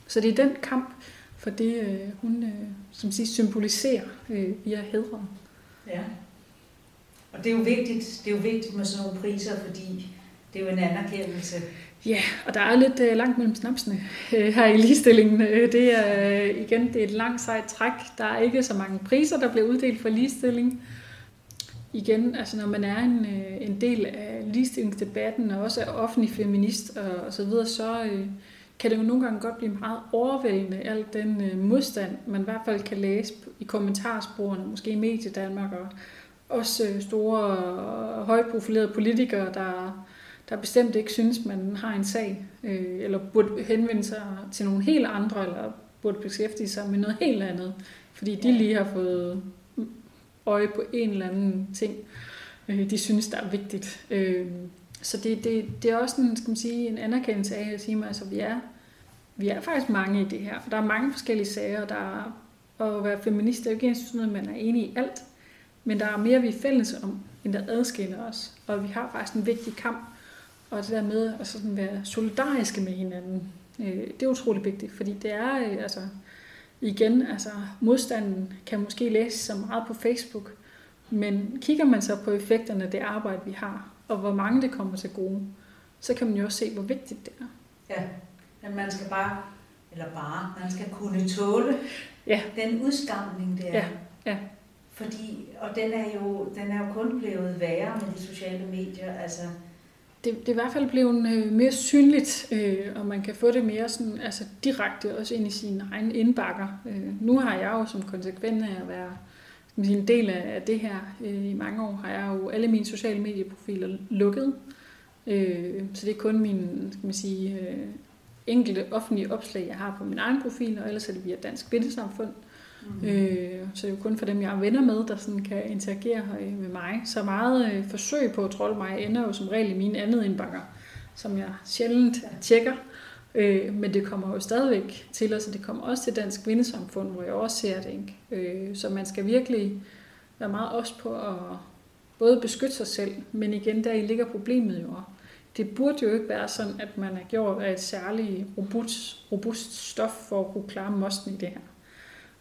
Så det er den kamp for det, øh, hun øh, som siger, symboliserer øh, via hedren. Ja. Og det er jo vigtigt, det er jo vigtigt med sådan nogle priser, fordi det er jo en anerkendelse Ja, og der er lidt øh, langt mellem snapsene øh, her i ligestillingen. Øh, det er øh, igen det er et langt sejt træk. Der er ikke så mange priser, der bliver uddelt for ligestilling. Igen, altså når man er en, øh, en del af ligestillingsdebatten og også er offentlig feminist og, og så videre, så øh, kan det jo nogle gange godt blive meget overvældende, al den øh, modstand, man i hvert fald kan læse i kommentarsporene, måske i Mediedanmark, og også øh, store øh, højprofilerede politikere, der der bestemt ikke synes, man har en sag, øh, eller burde henvende sig til nogle helt andre, eller burde beskæftige sig med noget helt andet, fordi de lige har fået øje på en eller anden ting, øh, de synes, der er vigtigt. Øh, så det, det, det er også en, skal man sige, en anerkendelse af at sige, at altså, vi, er, vi er faktisk mange i det her. Der er mange forskellige sager, der er, at være feminist er jo ikke sådan noget, man er enig i alt, men der er mere, vi er fælles om, end der adskiller os. Og vi har faktisk en vigtig kamp og det der med at sådan være solidariske med hinanden, øh, det er utrolig vigtigt, fordi det er, øh, altså, igen, altså modstanden kan måske læse så meget på Facebook, men kigger man så på effekterne af det arbejde, vi har, og hvor mange det kommer til gode, så kan man jo også se, hvor vigtigt det er. Ja, men man skal bare, eller bare, man skal kunne tåle ja. den udskamning, det er. Ja, ja. Fordi, og den er, jo, den er jo kun blevet værre med de sociale medier. Altså, det, det er i hvert fald blevet øh, mere synligt, øh, og man kan få det mere sådan, altså direkte også ind i sine egne indbakker. Øh, nu har jeg jo som konsekvens af at være sige, en del af det her øh, i mange år, har jeg jo alle mine sociale medieprofiler lukket. Øh, så det er kun mine skal man sige, øh, enkelte offentlige opslag, jeg har på min egen profil, og ellers er det via Dansk Billedsamfund. Mm. Øh, så det er jo kun for dem, jeg er venner med, der sådan kan interagere øh, med mig. Så meget øh, forsøg på at trolle mig ender jo som regel i mine andet indbakker, som jeg sjældent tjekker. Øh, men det kommer jo stadigvæk til os, og det kommer også til Dansk Kvindesamfund, hvor jeg også ser det. Ikke? Øh, så man skal virkelig være meget også på at både beskytte sig selv, men igen, der i ligger problemet jo. Det burde jo ikke være sådan, at man er gjort af et særligt robust, robust stof for at kunne klare mosten i det her.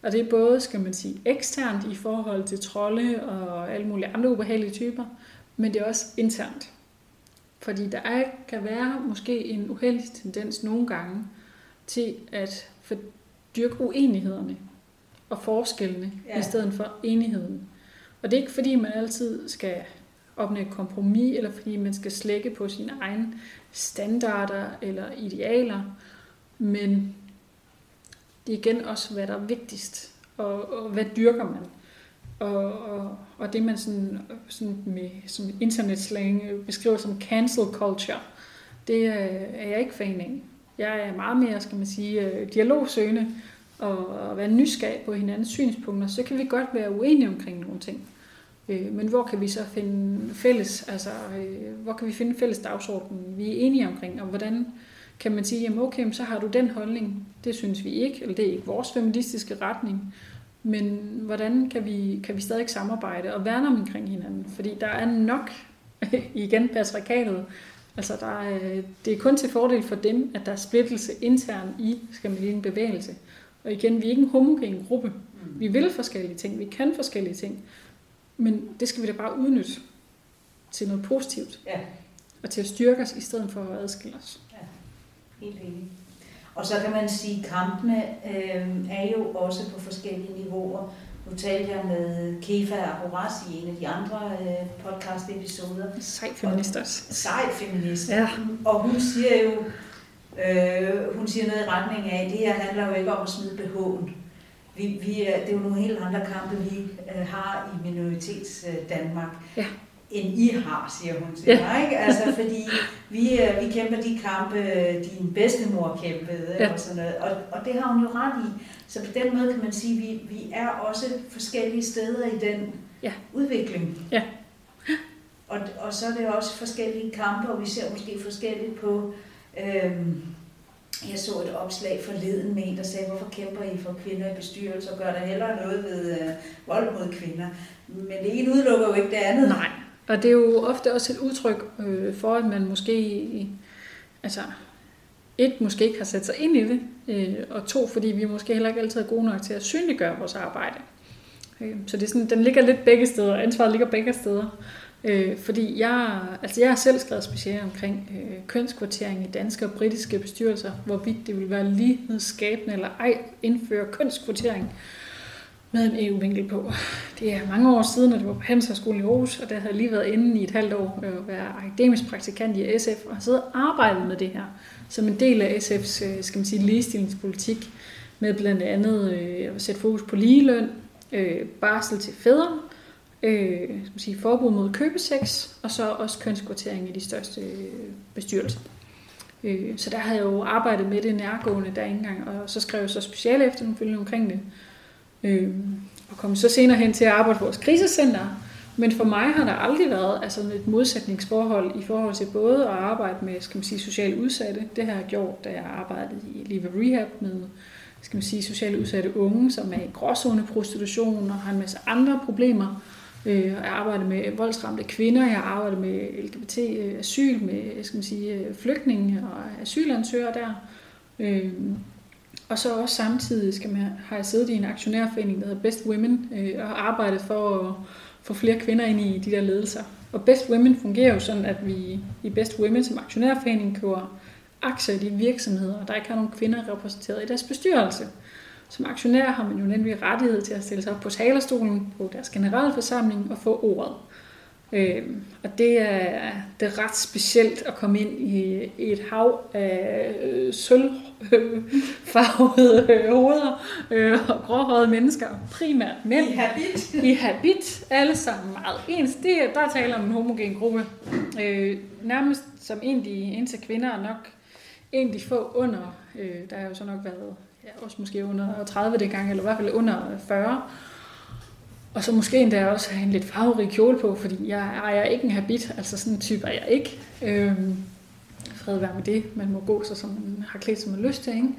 Og det er både, skal man sige, eksternt i forhold til trolde og alle mulige andre ubehagelige typer, men det er også internt. Fordi der er, kan være måske en uheldig tendens nogle gange til at dyrke uenighederne og forskellene ja. i stedet for enigheden. Og det er ikke fordi, man altid skal opnå et kompromis, eller fordi man skal slække på sine egne standarder eller idealer, men det er igen også, hvad der er vigtigst, og, og hvad dyrker man. Og, og, og det man sådan, sådan med som internetslang beskriver som cancel culture, det øh, er jeg ikke fan af. Jeg er meget mere, skal man sige, øh, dialogsøgende og, og være nysgerrig på hinandens synspunkter. Så kan vi godt være uenige omkring nogle ting. Øh, men hvor kan vi så finde fælles, altså hvor kan vi finde fælles dagsorden, vi er enige omkring, og hvordan kan man sige, jamen okay, så har du den holdning, det synes vi ikke, eller det er ikke vores feministiske retning, men hvordan kan vi, kan vi stadig samarbejde og værne omkring hinanden? Fordi der er nok, igen patriarkatet, altså der er, det er kun til fordel for dem, at der er splittelse internt i, skal man lige en bevægelse. Og igen, vi er ikke en homogen gruppe. Mm. Vi vil forskellige ting, vi kan forskellige ting, men det skal vi da bare udnytte til noget positivt. Ja. Og til at styrke os, i stedet for at adskille os. Helt enig. Og så kan man sige, at kampene øh, er jo også på forskellige niveauer. Nu talte jeg med Kefa Horas i en af de andre øh, podcast-episoder. Sej feminist også. Sej feminist. Ja. Og hun siger jo, øh, hun siger noget i retning af, at det her handler jo ikke om at smide BH'en. Vi, vi, det er jo nogle helt andre kampe, vi øh, har i minoritets øh, Danmark. Ja end I har, siger hun til ja. mig. Ikke? Altså, fordi vi, øh, vi kæmper de kampe, din bedstemor kæmpede, ja. og sådan noget. Og, og det har hun jo ret i. Så på den måde kan man sige, at vi, vi er også forskellige steder i den ja. udvikling. Ja. og, og så er det også forskellige kampe, og vi ser måske forskelligt på... Øhm, jeg så et opslag forleden med en, der sagde, hvorfor kæmper I for kvinder i bestyrelser, og gør der heller noget ved øh, vold mod kvinder. Men det ene udelukker jo ikke det andet. Nej, og det er jo ofte også et udtryk øh, for, at man måske, altså et, måske ikke har sat sig ind i det, øh, og to, fordi vi måske heller ikke altid er gode nok til at synliggøre vores arbejde. Øh, så det er sådan, den ligger lidt begge steder, ansvaret ligger begge steder. Øh, fordi jeg, altså jeg har selv skrevet specielt omkring øh, kønskvotering i danske og britiske bestyrelser, hvorvidt det vil være lighedsskabende eller ej indføre kønskvotering med en EU-vinkel på. Det er mange år siden, at det var på Handelshøjskolen i Aarhus, og der havde jeg lige været inde i et halvt år at være akademisk praktikant i SF, og har siddet og arbejdet med det her som en del af SF's øh, skal man sige, ligestillingspolitik, med blandt andet øh, at sætte fokus på ligeløn, øh, barsel til fædre, øh, skal man sige, forbud mod købesex, og så også kønskvotering i de største øh, bestyrelser. Øh, så der havde jeg jo arbejdet med det nærgående der engang, og så skrev jeg så speciale efterfølgende omkring det. Øh, og kom så senere hen til at arbejde på vores krisecenter, men for mig har der aldrig været altså et modsætningsforhold i forhold til både at arbejde med skal man sige, socialt udsatte. Det har jeg gjort, da jeg arbejdede i Live Rehab med skal man sige, socialt udsatte unge, som er i gråzone prostitution og har en masse andre problemer. Øh, jeg arbejder med voldsramte kvinder, jeg arbejder med LGBT-asyl, øh, med skal man sige, øh, flygtninge og asylansøgere der. Øh, og så også samtidig skal man, har jeg siddet i en aktionærforening, der hedder Best Women, øh, og arbejdet for at få flere kvinder ind i de der ledelser. Og Best Women fungerer jo sådan, at vi i Best Women som aktionærforening køber aktier i de virksomheder, der ikke har nogen kvinder repræsenteret i deres bestyrelse. Som aktionær har man jo nemlig rettighed til at stille sig op på talerstolen på deres generalforsamling og få ordet. Øh, og det er, det er ret specielt at komme ind i, i et hav af øh, sølvfarvede øh, hoveder øh, og gråhårede mennesker, primært mænd. I habit. I habit, alle sammen meget ens. Det, der taler om en homogen gruppe. Øh, nærmest som egentlig indtil kvinder er nok egentlig få under, øh, der har jo så nok været ja, også måske under 30 det gang, eller i hvert fald under 40. Og så måske endda også have en lidt farverig kjole på, fordi jeg ejer ikke en habit, altså sådan en type er jeg ikke. Øhm, fred være med det, man må gå sig, som man har klædt, som man lyst til. Ikke?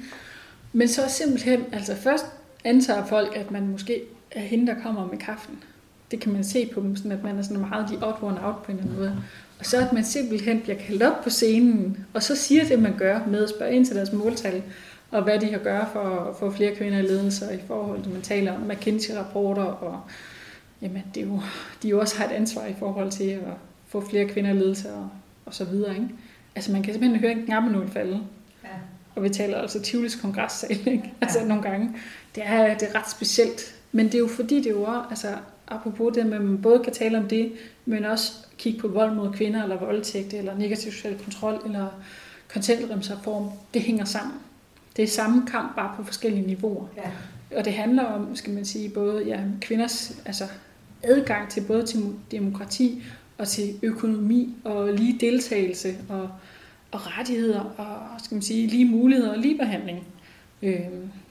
Men så simpelthen, altså først antager folk, at man måske er hende, der kommer med kaffen. Det kan man se på dem, sådan at man er sådan meget de odd one out på en eller anden måde. Og så at man simpelthen bliver kaldt op på scenen, og så siger det, man gør med at spørge ind til deres måltal, og hvad de har gøre for at få flere kvinder i ledelser i forhold til, man taler om McKinsey-rapporter, og jamen, det er jo, de jo også har et ansvar i forhold til at få flere kvinder i ledelser og, og så videre. Ikke? Altså man kan simpelthen høre en knappenål falde. Ja. Og vi taler altså Tivolis kongressal, ikke? Altså ja. nogle gange. Det er, det er ret specielt. Men det er jo fordi, det er jo også, altså apropos det, at man både kan tale om det, men også kigge på vold mod kvinder, eller voldtægt, eller negativ social kontrol, eller kontantremsreform, det hænger sammen. Det er samme kamp, bare på forskellige niveauer. Ja. Og det handler om, skal man sige, både ja, kvinders altså, adgang til både til demokrati og til økonomi og lige deltagelse og, og rettigheder og skal man sige, lige muligheder og lige behandling. Øh,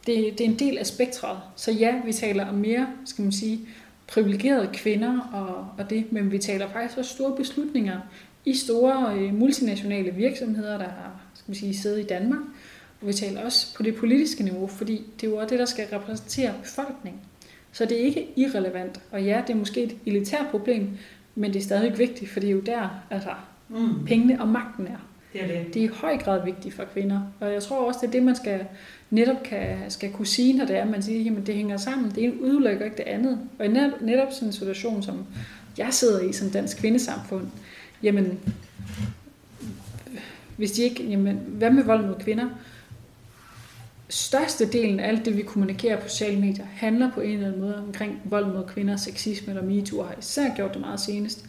det, det er en del af spektret. Så ja, vi taler om mere, skal man sige, privilegerede kvinder og, og det, men vi taler faktisk også store beslutninger i store øh, multinationale virksomheder, der har skal man sige, siddet i Danmark, og vi taler også på det politiske niveau, fordi det er jo også det, der skal repræsentere befolkningen. Så det er ikke irrelevant. Og ja, det er måske et elitært problem, men det er stadig vigtigt, for det er jo der, altså, mm. pengene og magten er. Det er det. Det er i høj grad vigtigt for kvinder. Og jeg tror også, det er det, man skal, netop kan, skal kunne sige, når det er, at man siger, at det hænger sammen. Det ene udelukker ikke det andet. Og i netop, netop sådan en situation, som jeg sidder i som dansk kvindesamfund, jamen, hvis de ikke, jamen, hvad med vold mod kvinder? Størstedelen af alt det, vi kommunikerer på sociale medier, handler på en eller anden måde omkring vold mod kvinder, sexisme eller MeToo, har især gjort det meget senest.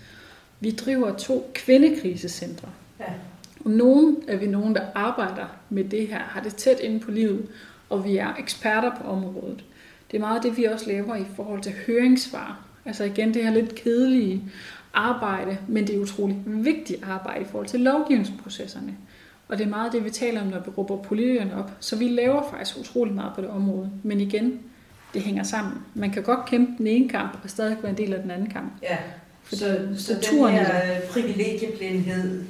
Vi driver to kvindekrisecentre. Ja. Og nogen er vi nogen, der arbejder med det her, har det tæt inde på livet, og vi er eksperter på området. Det er meget det, vi også laver i forhold til høringssvar. Altså igen, det her lidt kedelige arbejde, men det er utroligt vigtigt arbejde i forhold til lovgivningsprocesserne. Og det er meget det, vi taler om, når vi råber politikerne op. Så vi laver faktisk utrolig meget på det område. Men igen, det hænger sammen. Man kan godt kæmpe den ene kamp, og stadig være en del af den anden kamp. Ja. så, så den her privilegieblindhed,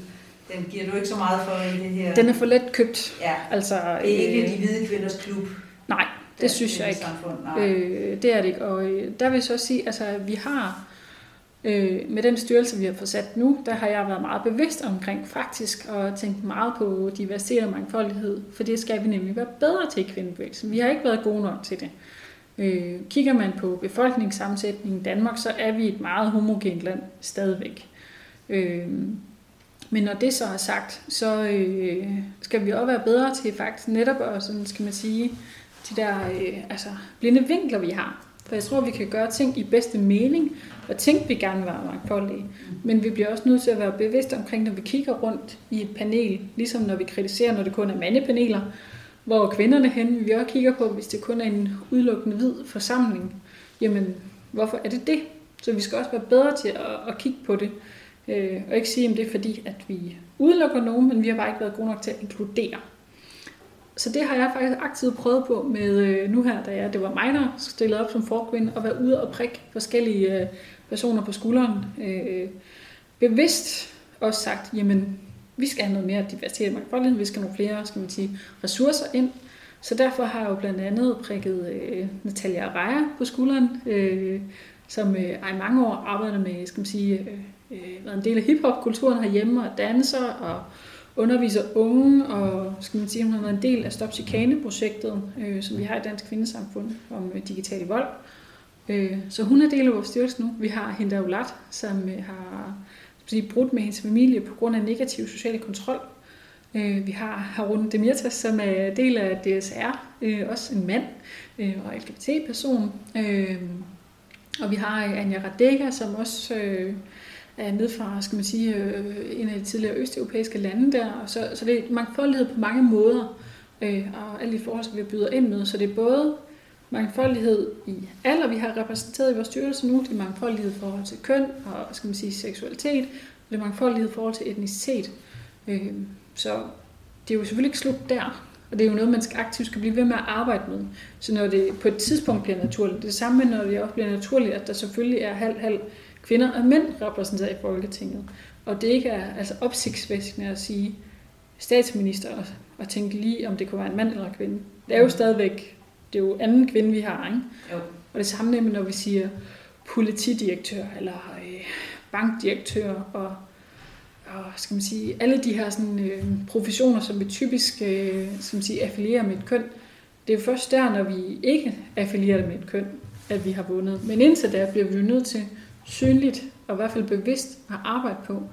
den giver du ikke så meget for i det her? Den er for let købt. Ja, altså, det er ikke øh, de hvide kvinders klub. Nej, det synes jeg ikke. Øh, det er det ikke. Og øh, der vil jeg så også sige, altså vi har øh, med den styrelse, vi har fået sat nu, der har jeg været meget bevidst omkring faktisk, og tænkt meget på diversitet og mangfoldighed, for det skal vi nemlig være bedre til i kvindebevægelsen. Vi har ikke været gode nok til det. Øh, kigger man på befolkningssammensætningen i Danmark, så er vi et meget homogent land stadigvæk. Øh, men når det så er sagt, så øh, skal vi også være bedre til faktisk netop og sådan skal man sige, de der øh, altså, blinde vinkler, vi har. For jeg tror, vi kan gøre ting i bedste mening, og tænke, vi gerne var mangfoldige. Men vi bliver også nødt til at være bevidste omkring, når vi kigger rundt i et panel, ligesom når vi kritiserer, når det kun er mandepaneler, hvor kvinderne hen, vi også kigger på, hvis det kun er en udelukkende hvid forsamling, jamen hvorfor er det det? Så vi skal også være bedre til at, at kigge på det, øh, og ikke sige, at det er fordi, at vi udelukker nogen, men vi har bare ikke været gode nok til at inkludere. Så det har jeg faktisk aktivt prøvet på med øh, nu her, da jeg, det var mig, der stillede op som forkvinde, og være ude og prikke forskellige øh, personer på skulderen. Øh, bevidst også sagt, jamen, vi skal have noget mere diversitet og mangfoldighed, vi skal have nogle flere skal man sige, ressourcer ind. Så derfor har jeg jo blandt andet prikket øh, Natalia Rejer på skulderen, øh, som øh, i mange år arbejder med, skal man sige, øh, øh, været en del af hiphop-kulturen herhjemme og danser og underviser unge, og skal man sige, hun har været en del af Stop Chikane-projektet, øh, som vi har i Dansk Kvindesamfund om øh, digital vold. Øh, Øh, så hun er del af vores styrelse nu. Vi har Hinda Ulat, som øh, har sige, brudt med hendes familie på grund af negativ social kontrol. Øh, vi har Harun Demirtas, som er del af DSR, øh, også en mand øh, og LGBT-person. Øh, og vi har øh, Anja Radega, som også øh, er ned fra, skal man sige, øh, en af de tidligere østeuropæiske lande der. Og så, så det er mangfoldighed på mange måder, øh, og alle de forhold, som vi byder ind med. Så det er både mangfoldighed i alder, vi har repræsenteret i vores styrelse nu. Det er mangfoldighed i forhold til køn og skal man sige, seksualitet. Og det er mangfoldighed i forhold til etnicitet. Øh, så det er jo selvfølgelig ikke slut der. Og det er jo noget, man skal aktivt skal blive ved med at arbejde med. Så når det på et tidspunkt bliver naturligt, det samme når det også bliver naturligt, at der selvfølgelig er halv-halv kvinder og mænd repræsenteret i Folketinget. Og det ikke er altså opsigtsvækkende at sige statsminister og, og tænke lige, om det kunne være en mand eller en kvinde. Det er jo stadigvæk, det er jo anden kvinde, vi har, ikke? Jo. Og det samme nemlig, når vi siger politidirektør eller øh, bankdirektør og, og skal man sige, alle de her sådan, øh, professioner, som vi typisk øh, som sige, affilierer med et køn, det er jo først der, når vi ikke affilierer med et køn, at vi har vundet. Men indtil da bliver vi jo nødt til synligt og i hvert fald bevidst at arbejde på,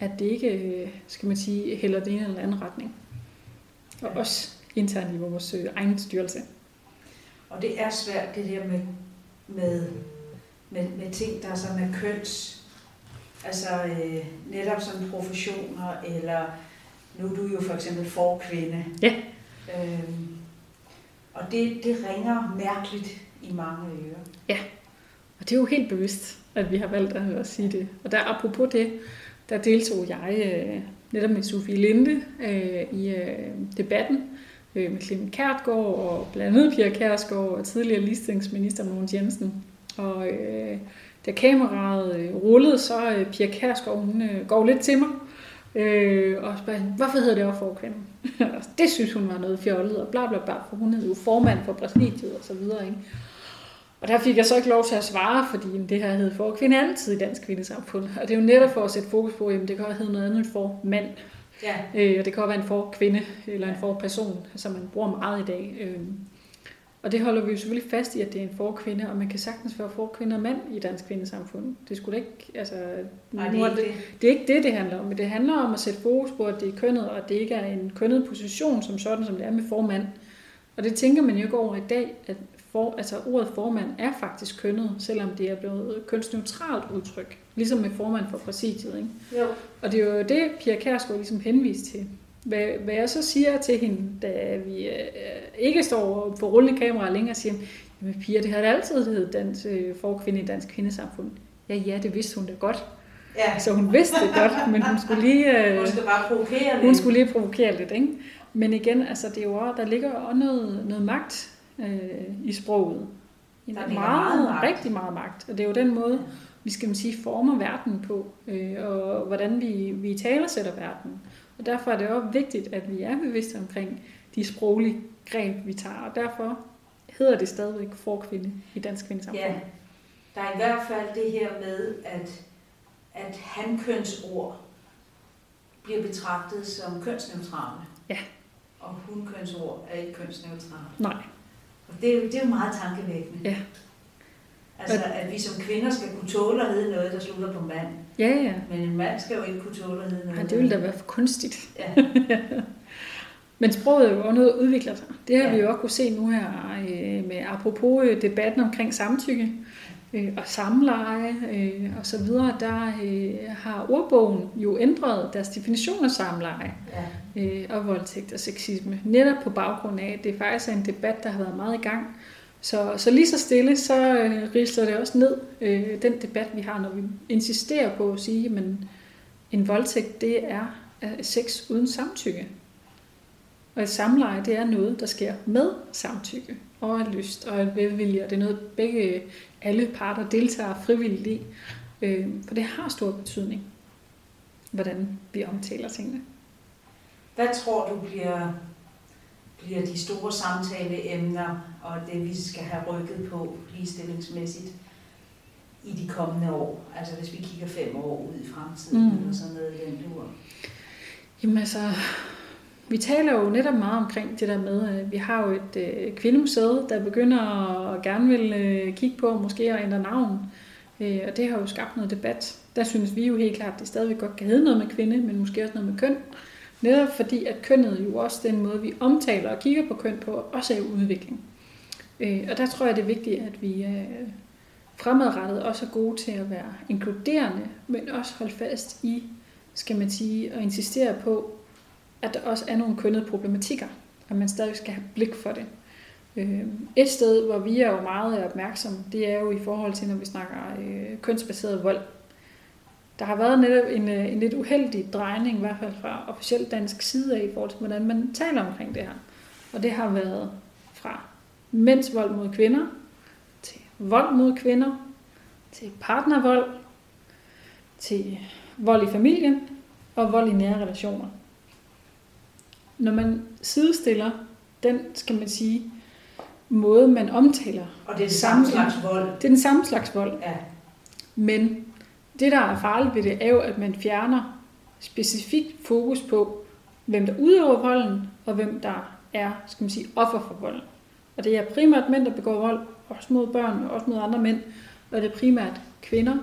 at det ikke, skal man sige, hælder det ene eller anden retning. Og også internt i vores øh, egen styrelse. Og det er svært det der med, med, med, med ting, der er sådan med køns, altså øh, netop som professioner, eller nu er du jo for eksempel forkvinde. Ja. Øhm, og det, det ringer mærkeligt i mange ører. Ja, og det er jo helt bevidst at vi har valgt at sige det. Og der apropos det, der deltog jeg øh, netop med Sofie Linde øh, i øh, debatten øh, med Clement Kærtgaard og blandt andet Pia Kærsgaard og tidligere ligestillingsminister Mogens Jensen. Og øh, da kameraet øh, rullede, så øh, Pia Kærsgaard, hun øh, går lidt til mig. Øh, og spørger, hvorfor hedder det for kvinden? det synes hun var noget fjollet, og bla bla bla, for hun hed jo formand for præsidiet og så videre. Ikke? Og der fik jeg så ikke lov til at svare, fordi det her hed for kvinde altid i dansk kvindesamfund. Og det er jo netop for at sætte fokus på, at det kan også hedde noget andet for mand. Ja. Øh, og det kan også være en for kvinde eller en for person, som man bruger meget i dag. Øh, og det holder vi jo selvfølgelig fast i, at det er en for kvinde, og man kan sagtens være for kvinde og mand i dansk kvindesamfund. Det skulle ikke, altså, Nej, det, er ikke det, det er ikke det, det handler om, men det handler om at sætte fokus på, at det er kønnet, og at det ikke er en kønnet position som sådan, som det er med formand. Og det tænker man jo ikke over i dag, at for, altså ordet formand er faktisk kønnet, selvom det er blevet kønsneutralt udtryk, ligesom med formand for præsidiet. Ikke? Jo. Og det er jo det, Pia Kærsgaard ligesom henviste til. Hvad, hvad jeg så siger til hende, da vi øh, ikke står for rullende kamera længere, siger, jamen Pia, det har det altid heddet dansk, øh, forkvinde i dansk kvindesamfund. Ja, ja, det vidste hun da godt. Ja. Så hun vidste det godt, men hun skulle lige... Øh, hun skulle bare provokere lidt. Hun skulle lige provokere lidt, ikke? Men igen, altså, det er jo der ligger også noget, noget magt øh, i sproget. en Der meget, meget magt. rigtig meget magt. Og det er jo den måde, vi skal man sige, former verden på, øh, og hvordan vi, vi talesætter verden. Og derfor er det også vigtigt, at vi er bevidste omkring de sproglige greb, vi tager. Og derfor hedder det stadigvæk forkvinde i dansk kvindesamfund. Ja, der er i hvert fald det her med, at, at hankønsord bliver betragtet som kønsneutrale. Ja. Og hunkønsord er ikke kønsneutrale. Nej, Og det er, jo, det er jo meget tankevækkende. Ja. Altså, at vi som kvinder skal kunne tåle at hedde noget, der slutter på mand. ja, ja. Men en mand skal jo ikke kunne tåle at hedde noget. Ej, det ville da være for kunstigt. Ja, Men sproget er jo også noget, der udvikler sig. Det har Ja. ja. vi jo også kunne se nu her øh, med apropos øh, debatten omkring samtykke øh, og samleje øh, og så videre. Der øh, har ordbogen jo ændret deres definition af samleje ja. øh, og voldtægt og sexisme. Netop på baggrund af, at det faktisk er en debat, der har været meget i gang. Så, så lige så stille, så øh, risler det også ned, øh, den debat, vi har, når vi insisterer på at sige, at en voldtægt, det er øh, sex uden samtykke. Og et samleje, det er noget, der sker med samtykke og et lyst og et velvilje. Og det er noget, begge alle parter deltager frivilligt i. Øh, for det har stor betydning, hvordan vi omtaler tingene. Hvad tror du bliver, bliver de store samtaleemner og det, vi skal have rykket på ligestillingsmæssigt i de kommende år? Altså hvis vi kigger fem år ud i fremtiden Mm. eller sådan noget i den dur. Jamen altså, vi taler jo netop meget omkring det der med, at vi har jo et øh, kvindemuseet, der begynder at gerne vil øh, kigge på, måske at ændre navn. Øh, og det har jo skabt noget debat. Der synes vi jo helt klart, at det stadigvæk godt kan hedde noget med kvinde, men måske også noget med køn. Netop fordi, at kønnet jo også den måde, vi omtaler og kigger på køn på, også er i udvikling. Øh, og der tror jeg, det er vigtigt, at vi øh, fremadrettet også er gode til at være inkluderende, men også holde fast i, skal man sige, og insistere på, at der også er nogle kønnede problematikker, og man stadig skal have blik for det. Øh, et sted, hvor vi er jo meget opmærksomme, det er jo i forhold til, når vi snakker øh, kønsbaseret vold. Der har været netop en, øh, en lidt uheldig drejning, i hvert fald fra officielt dansk side af, i forhold til, hvordan man taler omkring det her. Og det har været fra mænds vold mod kvinder, til vold mod kvinder, til partnervold, til vold i familien og vold i nære relationer. Når man sidestiller den, skal man sige, måde, man omtaler, Og det er det samme slags vold. det er den samme slags vold. Ja, Men det, der er farligt ved det, er jo, at man fjerner specifikt fokus på, hvem der udøver volden, og hvem der er, skal man sige, offer for volden. Og det er primært mænd, der begår vold, også mod børn og også mod andre mænd. Og det er primært kvinder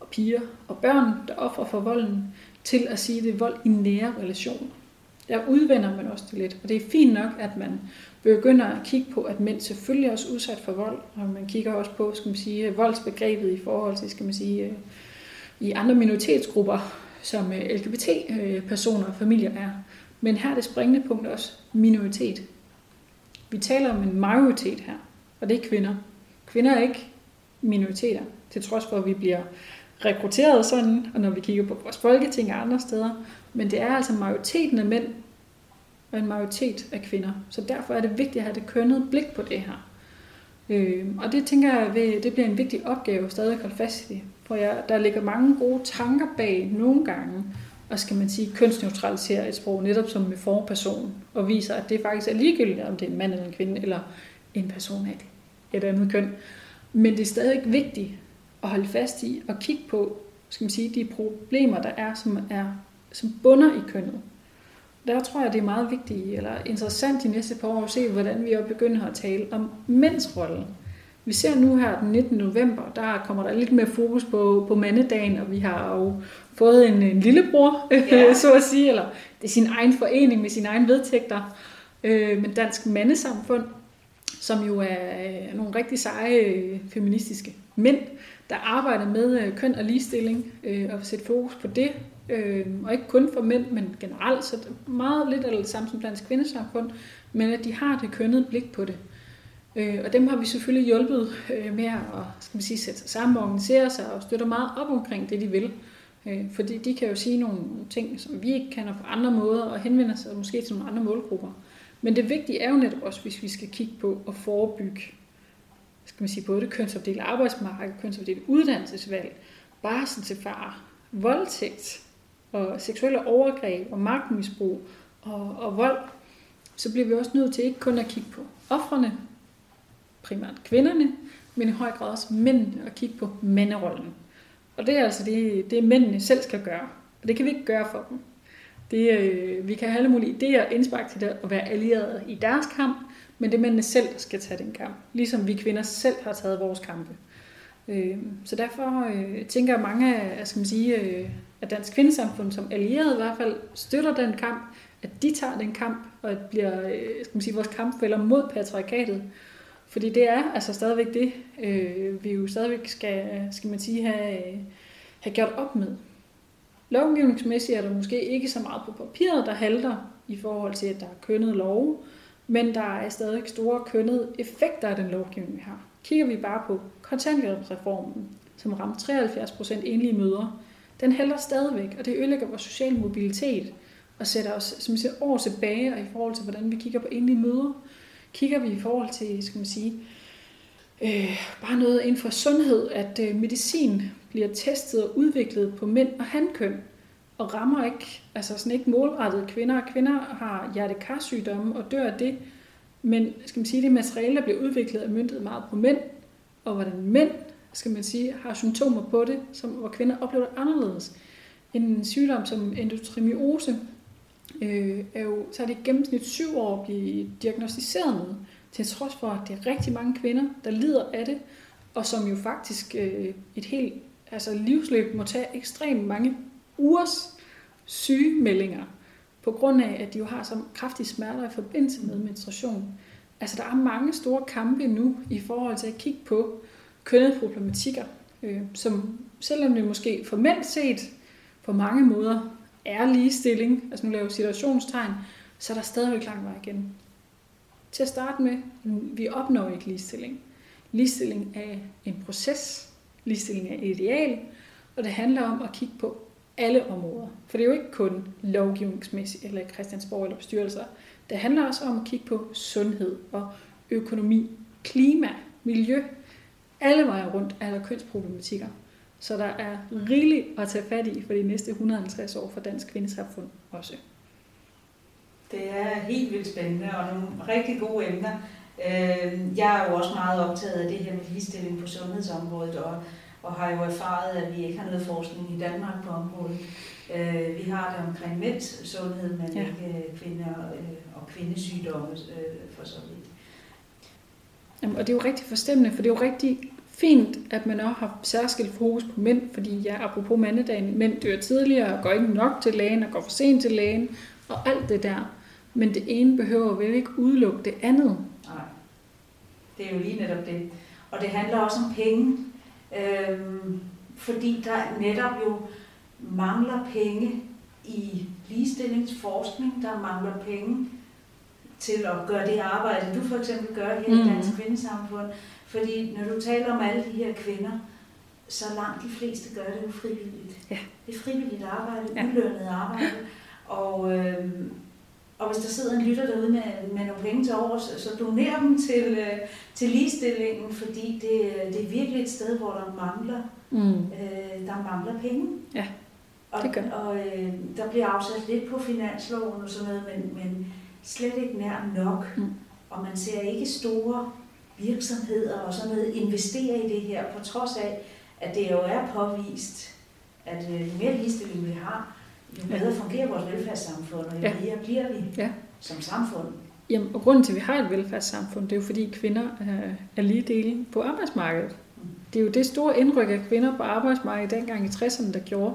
og piger og børn, der offer for volden, til at sige, at det er vold i nære relationer. Der udvender man også det lidt. Og det er fint nok, at man begynder at kigge på, at mænd selvfølgelig er også udsat for vold, og man kigger også på, skal man sige, voldsbegrebet i forhold til, skal man sige, øh, i andre minoritetsgrupper, som øh, LGBT-personer øh, og familier er. Men her er det springende punkt også minoritet. Vi taler om en majoritet her, og det er kvinder. Kvinder er ikke minoriteter, til trods for, at vi bliver rekrutteret sådan, og når vi kigger på vores folketing og andre steder. Men det er altså majoriteten af mænd, og en majoritet af kvinder. Så derfor er det vigtigt at have det kønnede blik på det her. Øh, og det tænker jeg, det bliver en vigtig opgave stadig at holde fast i hvor jeg, der ligger mange gode tanker bag nogle gange, og skal man sige kønsneutralisere et sprog netop som med forperson, og viser, at det faktisk er ligegyldigt, om det er en mand eller en kvinde, eller en person af et, andet køn. Men det er stadig vigtigt at holde fast i og kigge på, skal man sige, de problemer, der er, som, er, som bunder i kønnet. Der tror jeg, det er meget vigtigt, eller interessant de næste par år at se, hvordan vi også begynder at tale om mænds rolle. Vi ser nu her den 19. november, der kommer der lidt mere fokus på, på mandedagen, og vi har jo fået en, en lillebror, Ja. så at sige, eller det er sin egen forening med sine egne vedtægter, øh, med Dansk Mandesamfund, som jo er øh, nogle rigtig seje øh, feministiske mænd, der arbejder med øh, køn og ligestilling, øh, og sætte fokus på det, øh, og ikke kun for mænd, men generelt, så det er meget lidt af det samme som Dansk Kvindesamfund, men at de har det kønnede blik på det. Øh, Øh, og dem har vi selvfølgelig hjulpet øh, med at skal man sige, sætte sig sammen og organisere sig og støtter meget op omkring det, de vil. Øh, fordi de kan jo sige nogle ting, som vi ikke kan på andre måder, og henvende sig måske til nogle andre målgrupper. Men det vigtige er jo netop også, hvis vi skal kigge på at forebygge skal man sige, både det kønsopdelte arbejdsmarked, kønsopdelte uddannelsesvalg, barsel til far, voldtægt og seksuelle overgreb og magtmisbrug og, og vold, så bliver vi også nødt til ikke kun at kigge på offrene, primært kvinderne, men i høj grad også mændene, og kigge på mænderollen. Og det er altså det, det mændene selv skal gøre. Og det kan vi ikke gøre for dem. Det, øh, vi kan have alle mulige idéer indspark til det at være allierede i deres kamp, men det er mændene selv, der skal tage den kamp. Ligesom vi kvinder selv har taget vores kampe. Øh, så derfor øh, tænker jeg mange af, skal man sige, øh, at Dansk Kvindesamfund som allierede i hvert fald støtter den kamp, at de tager den kamp, og at bliver øh, skal man sige, vores kampfælder mod patriarkatet. Fordi det er altså stadigvæk det, øh, vi jo stadigvæk skal, skal man sige, have, have gjort op med. Lovgivningsmæssigt er der måske ikke så meget på papiret, der halter i forhold til, at der er kønnet lov, men der er stadig store kønnede effekter af den lovgivning, vi har. Kigger vi bare på kontanthjælpsreformen, som ramte 73 procent enlige mødre, den halter stadigvæk, og det ødelægger vores sociale mobilitet og sætter os som siger, år tilbage og i forhold til, hvordan vi kigger på enlige mødre. Kigger vi i forhold til, skal man sige, øh, bare noget inden for sundhed, at øh, medicin bliver testet og udviklet på mænd og handkøn, og rammer ikke, altså sådan ikke målrettet kvinder. Kvinder har hjertekarsygdomme og dør af det, men skal man sige, det materiale, der bliver udviklet, er myndet meget på mænd, og hvordan mænd, skal man sige, har symptomer på det, som, hvor kvinder oplever det anderledes. En sygdom som endometriose øh, er jo, så er det i gennemsnit syv år at blive diagnostiseret med, til trods for, at det er rigtig mange kvinder, der lider af det, og som jo faktisk øh, et helt altså livsløb må tage ekstremt mange ugers sygemeldinger, på grund af, at de jo har så kraftige smerter i forbindelse med menstruation. Altså, der er mange store kampe nu i forhold til at kigge på kønnede problematikker, øh, som selvom det måske formelt set på mange måder er ligestilling, altså nu laver situationstegn, så er der stadigvæk lang vej igen. Til at starte med, vi opnår ikke ligestilling. Ligestilling er en proces, ligestilling er et ideal, og det handler om at kigge på alle områder. For det er jo ikke kun lovgivningsmæssigt eller Christiansborg eller bestyrelser. Det handler også om at kigge på sundhed og økonomi, klima, miljø. Alle veje rundt er der kønsproblematikker. Så der er rigeligt at tage fat i for de næste 150 år for Dansk Kvindesamfund også. Det er helt vildt spændende og nogle rigtig gode emner. Øh, jeg er jo også meget optaget af det her med ligestilling på sundhedsområdet, og og har jo erfaret, at vi ikke har noget forskning i Danmark på området. Øh, vi har det omkring mænds sundhed, men ja. ikke øh, kvinder og kvindesygdomme for så vidt. Jamen, og det er jo rigtig forstemmende, for det er jo rigtig fint, at man også har særskilt fokus på mænd, fordi ja, apropos mandedagen, mænd dør tidligere, går ikke nok til lægen og går for sent til lægen, og alt det der. Men det ene behøver vel ikke udelukke det andet. Nej, det er jo lige netop det. Og det handler også om penge. Øhm, fordi der netop jo mangler penge i ligestillingsforskning, der mangler penge til at gøre det arbejde, du for eksempel gør her mm. i Dansk Kvindesamfund. Fordi når du taler om alle de her kvinder, så langt de fleste gør det jo frivilligt. Ja. Det er frivilligt arbejde, ja. ulønnet arbejde. Og, øhm, og hvis der sidder en lytter derude med, med nogle penge til over, så, så doner dem til, øh, til ligestillingen, fordi det, det er virkelig et sted, hvor der mangler, mm. øh, der mangler penge. Ja, det gør. Og, og øh, der bliver afsat lidt på finansloven og sådan noget, men, men slet ikke nær nok. Mm. Og man ser ikke store virksomheder og sådan noget investere i det her, på trods af, at det jo er påvist, at øh, jo mere ligestilling vi har, jo bedre fungerer vores velfærdssamfund, og jo ja. mere bliver vi ja. som samfund. Jamen, og grunden til, at vi har et velfærdssamfund, det er jo fordi kvinder er, er lige dele på arbejdsmarkedet. Mm. Det er jo det store indryk af kvinder på arbejdsmarkedet dengang i 60'erne, der gjorde,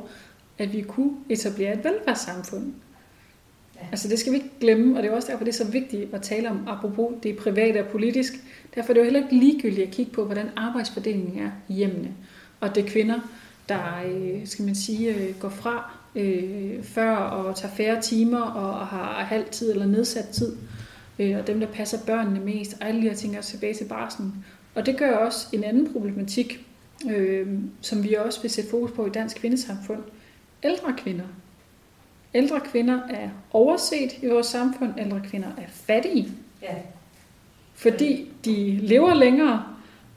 at vi kunne etablere et velfærdssamfund. Altså det skal vi ikke glemme, og det er også derfor, det er så vigtigt at tale om, apropos det private og politisk. Derfor er det jo heller ikke ligegyldigt at kigge på, hvordan arbejdsfordelingen er i hjemmene. Og det er kvinder, der øh, skal man sige, øh, går fra øh, før og tager færre timer og har halv tid eller nedsat tid. Øh, og dem, der passer børnene mest, og alle de her ting også tilbage til barsen. Og det gør også en anden problematik, øh, som vi også vil sætte fokus på i dansk kvindesamfund. Ældre kvinder. Ældre kvinder er overset i vores samfund. Ældre kvinder er fattige. Ja. Fordi de lever længere,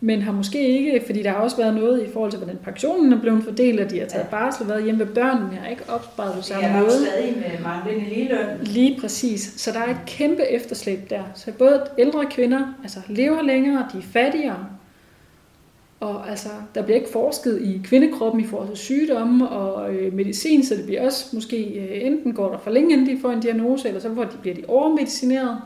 men har måske ikke, fordi der har også været noget i forhold til, hvordan pensionen er blevet fordelt, og de har taget barsel og været hjemme ved børnene, har ikke opsparet på samme måde. Det er stadig med manglende ligeløn. Lige præcis. Så der er et kæmpe efterslæb der. Så både ældre kvinder altså lever længere, de er fattigere, og altså, der bliver ikke forsket i kvindekroppen i forhold til sygdomme og øh, medicin, så det bliver også måske øh, enten går der for længe, inden de får en diagnose, eller så de, bliver de overmedicineret.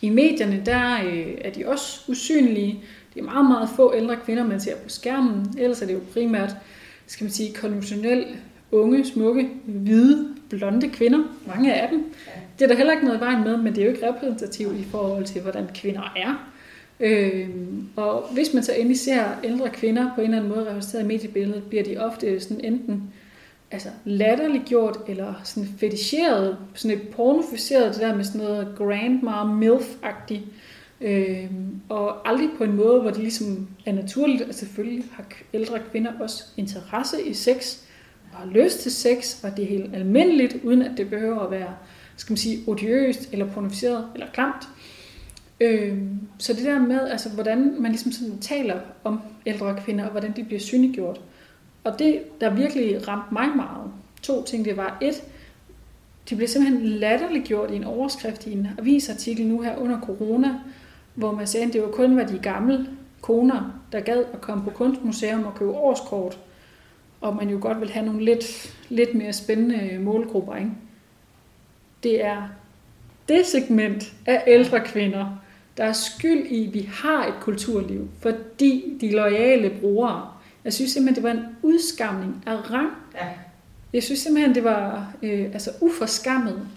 I medierne, der øh, er de også usynlige. Det er meget, meget få ældre kvinder, man ser på skærmen. Ellers er det jo primært, skal man sige, konventionelt unge, smukke, hvide, blonde kvinder. Mange af dem. Det er der heller ikke noget vejen med, men det er jo ikke repræsentativt i forhold til, hvordan kvinder er. Øh, og hvis man så endelig ser ældre kvinder på en eller anden måde repræsenteret i mediebilledet, bliver de ofte sådan enten altså latterliggjort eller sådan feticheret, sådan et pornoficeret, det der med sådan noget grandma milf-agtigt. Øh, og aldrig på en måde, hvor det ligesom er naturligt, at selvfølgelig har ældre kvinder også interesse i sex, og har lyst til sex, og det er helt almindeligt, uden at det behøver at være, skal man sige, odiøst, eller pornoficeret, eller klamt. Øh, så det der med, altså, hvordan man ligesom sådan taler om ældre kvinder, og hvordan de bliver synliggjort. Og det, der virkelig ramte mig meget, to ting, det var et, de blev simpelthen latterliggjort i en overskrift i en avisartikel nu her under corona, hvor man sagde, at det var kun var de gamle koner, der gad at komme på kunstmuseum og købe årskort, og man jo godt vil have nogle lidt, lidt mere spændende målgrupper. Ikke? Det er det segment af ældre kvinder, der er skyld i, at vi har et kulturliv, fordi de lojale brugere. Jeg synes simpelthen, det var en udskamning af rang. Ja. Jeg synes simpelthen, det var øh, altså uforskammet.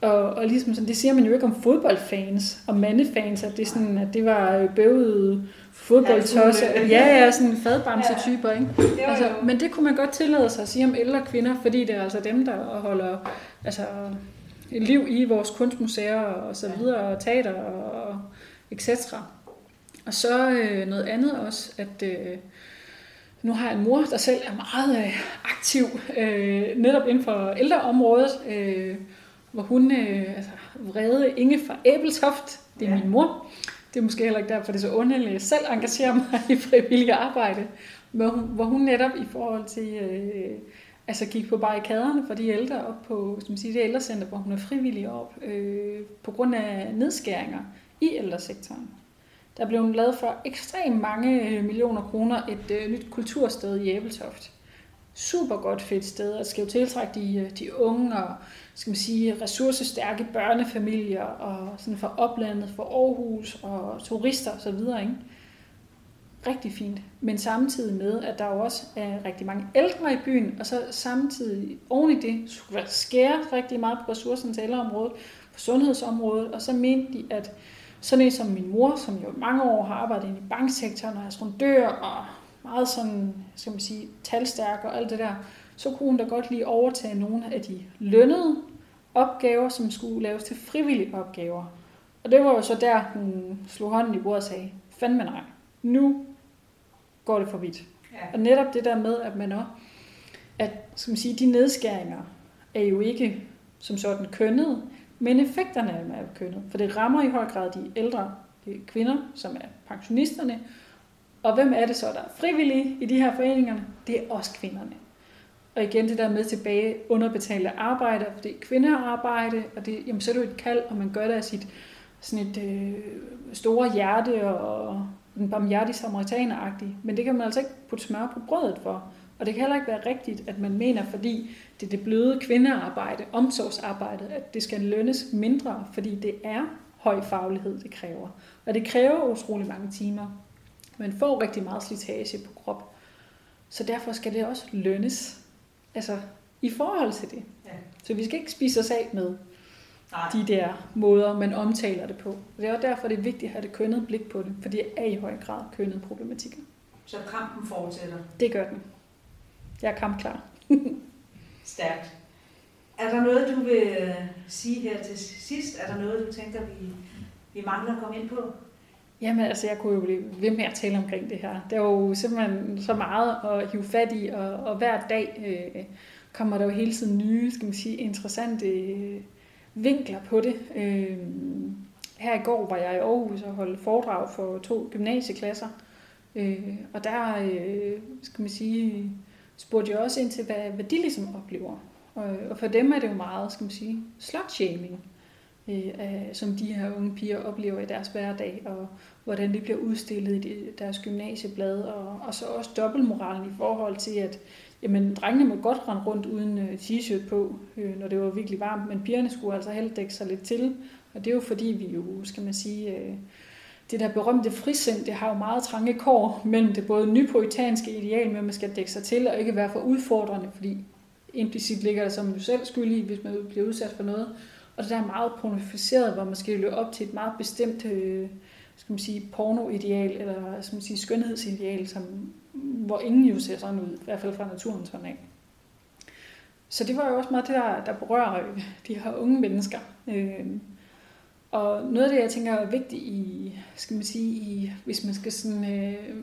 Og, og ligesom sådan, det siger man jo ikke om fodboldfans og mandefans, at det, sådan, at det var bøvede fodboldtosser. Ja, ja, sådan fadbamse-typer. Ikke? Altså, men det kunne man godt tillade sig at sige om ældre kvinder, fordi det er altså dem, der holder altså, liv i vores kunstmuseer og så videre, og teater og etc. Og så øh, noget andet også, at øh, nu har jeg en mor, der selv er meget øh, aktiv, øh, netop inden for ældreområdet, øh, hvor hun, øh, altså vrede Inge fra Æbeltoft, det er ja. min mor. Det er måske heller ikke derfor, det er så underligt, jeg selv engagerer mig i frivillige arbejde, hvor hun, hvor hun netop i forhold til øh, altså gik på barrikaderne for de ældre op på som man siger, det ældrecenter, hvor hun er frivillig op, øh, på grund af nedskæringer i ældresektoren. Der blev lavet for ekstremt mange øh, millioner kroner et øh, nyt kultursted i Æbeltoft. Super godt fedt sted, og skal jo tiltrække de, øh, de unge og skal man sige, ressourcestærke børnefamilier og sådan for oplandet, for Aarhus og turister osv. Ikke? Rigtig fint. Men samtidig med, at der jo også er rigtig mange ældre i byen, og så samtidig oven i det skulle der skære rigtig meget på ressourcerne til ældreområdet, på sundhedsområdet, og så mente de, at sådan en som min mor, som jo mange år har arbejdet i banksektoren og er rundør og meget sådan, skal man sige, talstærk og alt det der, så kunne hun da godt lige overtage nogle af de lønnede opgaver, som skulle laves til frivillige opgaver. Og det var jo så der, hun slog hånden i bordet og sagde, fandme nej, nu går det for vidt. Ja. Og netop det der med, at man også, at skal man sige, de nedskæringer er jo ikke som sådan kønnet, men effekterne er kønnet. For det rammer i høj grad de ældre de kvinder, som er pensionisterne. Og hvem er det så, der er frivillige i de her foreninger? Det er også kvinderne. Og igen det der med tilbage underbetalte arbejde, for det er kvindearbejde, og det, jamen, så er det jo et kald, og man gør det af sit sådan et øh, store hjerte og en barmhjertig samaritaner men det kan man altså ikke putte smør på brødet for. Og det kan heller ikke være rigtigt, at man mener, fordi det er det bløde kvindearbejde, omsorgsarbejde, at det skal lønnes mindre, fordi det er høj faglighed, det kræver. Og det kræver utrolig mange timer. Man får rigtig meget slitage på krop. Så derfor skal det også lønnes. Altså, i forhold til det. Ja. Så vi skal ikke spise os af med, Nej. de der måder, man omtaler det på. Det er også derfor, det er vigtigt at have det kønnet blik på det, for det er i høj grad kønnet problematikker. Så kampen fortsætter? Det gør den. Jeg er kampklar. Stærkt. Er der noget, du vil øh, sige her til sidst? Er der noget, du tænker, vi, vi mangler at komme ind på? Jamen altså, jeg kunne jo blive ved med at tale omkring det her. Det er jo simpelthen så meget at hive fat i, og, og hver dag øh, kommer der jo hele tiden nye, skal man sige, interessante øh, vinkler på det. Øh, her i går var jeg i Aarhus og holdt foredrag for to gymnasieklasser, Øh, og der, øh, skal man sige, spurgte jeg også ind til, hvad, hvad de ligesom oplever. Og, og for dem er det jo meget, skal man sige, slut-shaming, øh, som de her unge piger oplever i deres hverdag, og hvordan det bliver udstillet i deres gymnasieblad, og, og så også dobbeltmoralen i forhold til, at jamen, drengene må godt rende rundt uden øh, t-shirt på, øh, når det var virkelig varmt, men pigerne skulle altså helt dække sig lidt til, og det er jo fordi, vi jo, skal man sige, øh, det der berømte frisind, det har jo meget trange kår mellem det både nypoetanske ideal med, at man skal dække sig til og ikke være for udfordrende, fordi implicit ligger der som du selv skyldig, i, hvis man bliver udsat for noget. Og det der er meget pornificeret, hvor man skal løbe op til et meget bestemt øh, skal man sige, pornoideal, eller skal man sige, skønhedsideal, som, hvor ingen jo ser sådan ud, i hvert fald fra naturens hånd af. Så det var jo også meget det, der, der berører de her unge mennesker. Øh, og noget af det, jeg tænker er vigtigt i, skal man sige, i, hvis man skal sådan, øh,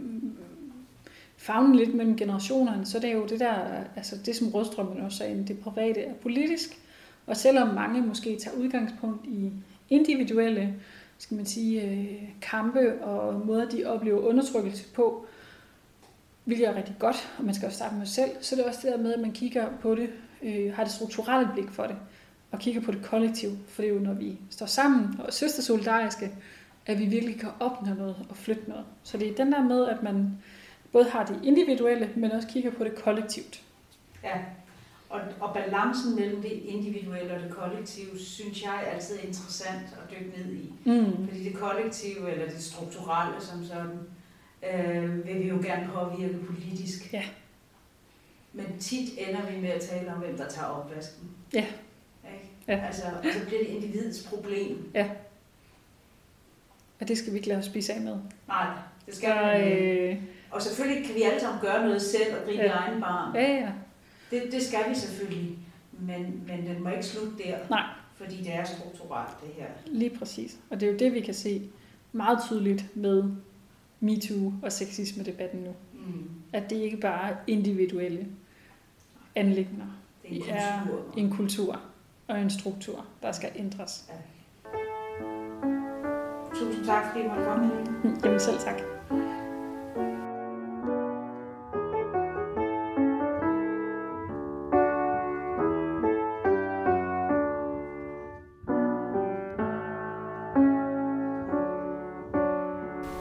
fagne lidt mellem generationerne, så det er jo det der, altså det som Rødstrømmen også sagde, det private er politisk. Og selvom mange måske tager udgangspunkt i individuelle, skal man sige, øh, kampe og måder, de oplever undertrykkelse på, hvilket er rigtig godt, og man skal også starte med sig selv, så det er også det der med, at man kigger på det, øh, har det strukturelle blik for det og kigger på det kollektiv. For det er jo, når vi står sammen og er søstersolidariske, at vi virkelig kan opnå noget og flytte noget. Så det er den der med, at man både har det individuelle, men også kigger på det kollektivt. Ja, og, og balancen mellem det individuelle og det kollektive, synes jeg er altid interessant at dykke ned i. Mm. Fordi det kollektive, eller det strukturelle som sådan, øh, vil vi jo gerne påvirke politisk. Ja. Men tit ender vi med at tale om, hvem der tager opvasken. Ja. Ja. Altså, og så bliver det individets problem. Ja. Og det skal vi ikke lade os spise af med. Nej, det skal vi ikke. Og selvfølgelig kan vi alle sammen gøre noget selv og gribe ja. egen barn. Ja, ja. Det, det skal vi selvfølgelig. Men, men den må ikke slutte der. Nej. Fordi det er strukturelt, det her. Lige præcis. Og det er jo det, vi kan se meget tydeligt med MeToo og sexisme-debatten nu. Mm. At det ikke bare er individuelle anlægner. Det er en kultur. Er en kultur og en struktur, der skal ændres. Ja. Tusind tak, fordi I måtte komme. Jamen selv tak.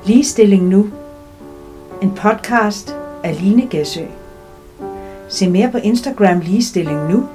Ligestilling nu. En podcast af Line Gæsø. Se mere på Instagram Ligestilling nu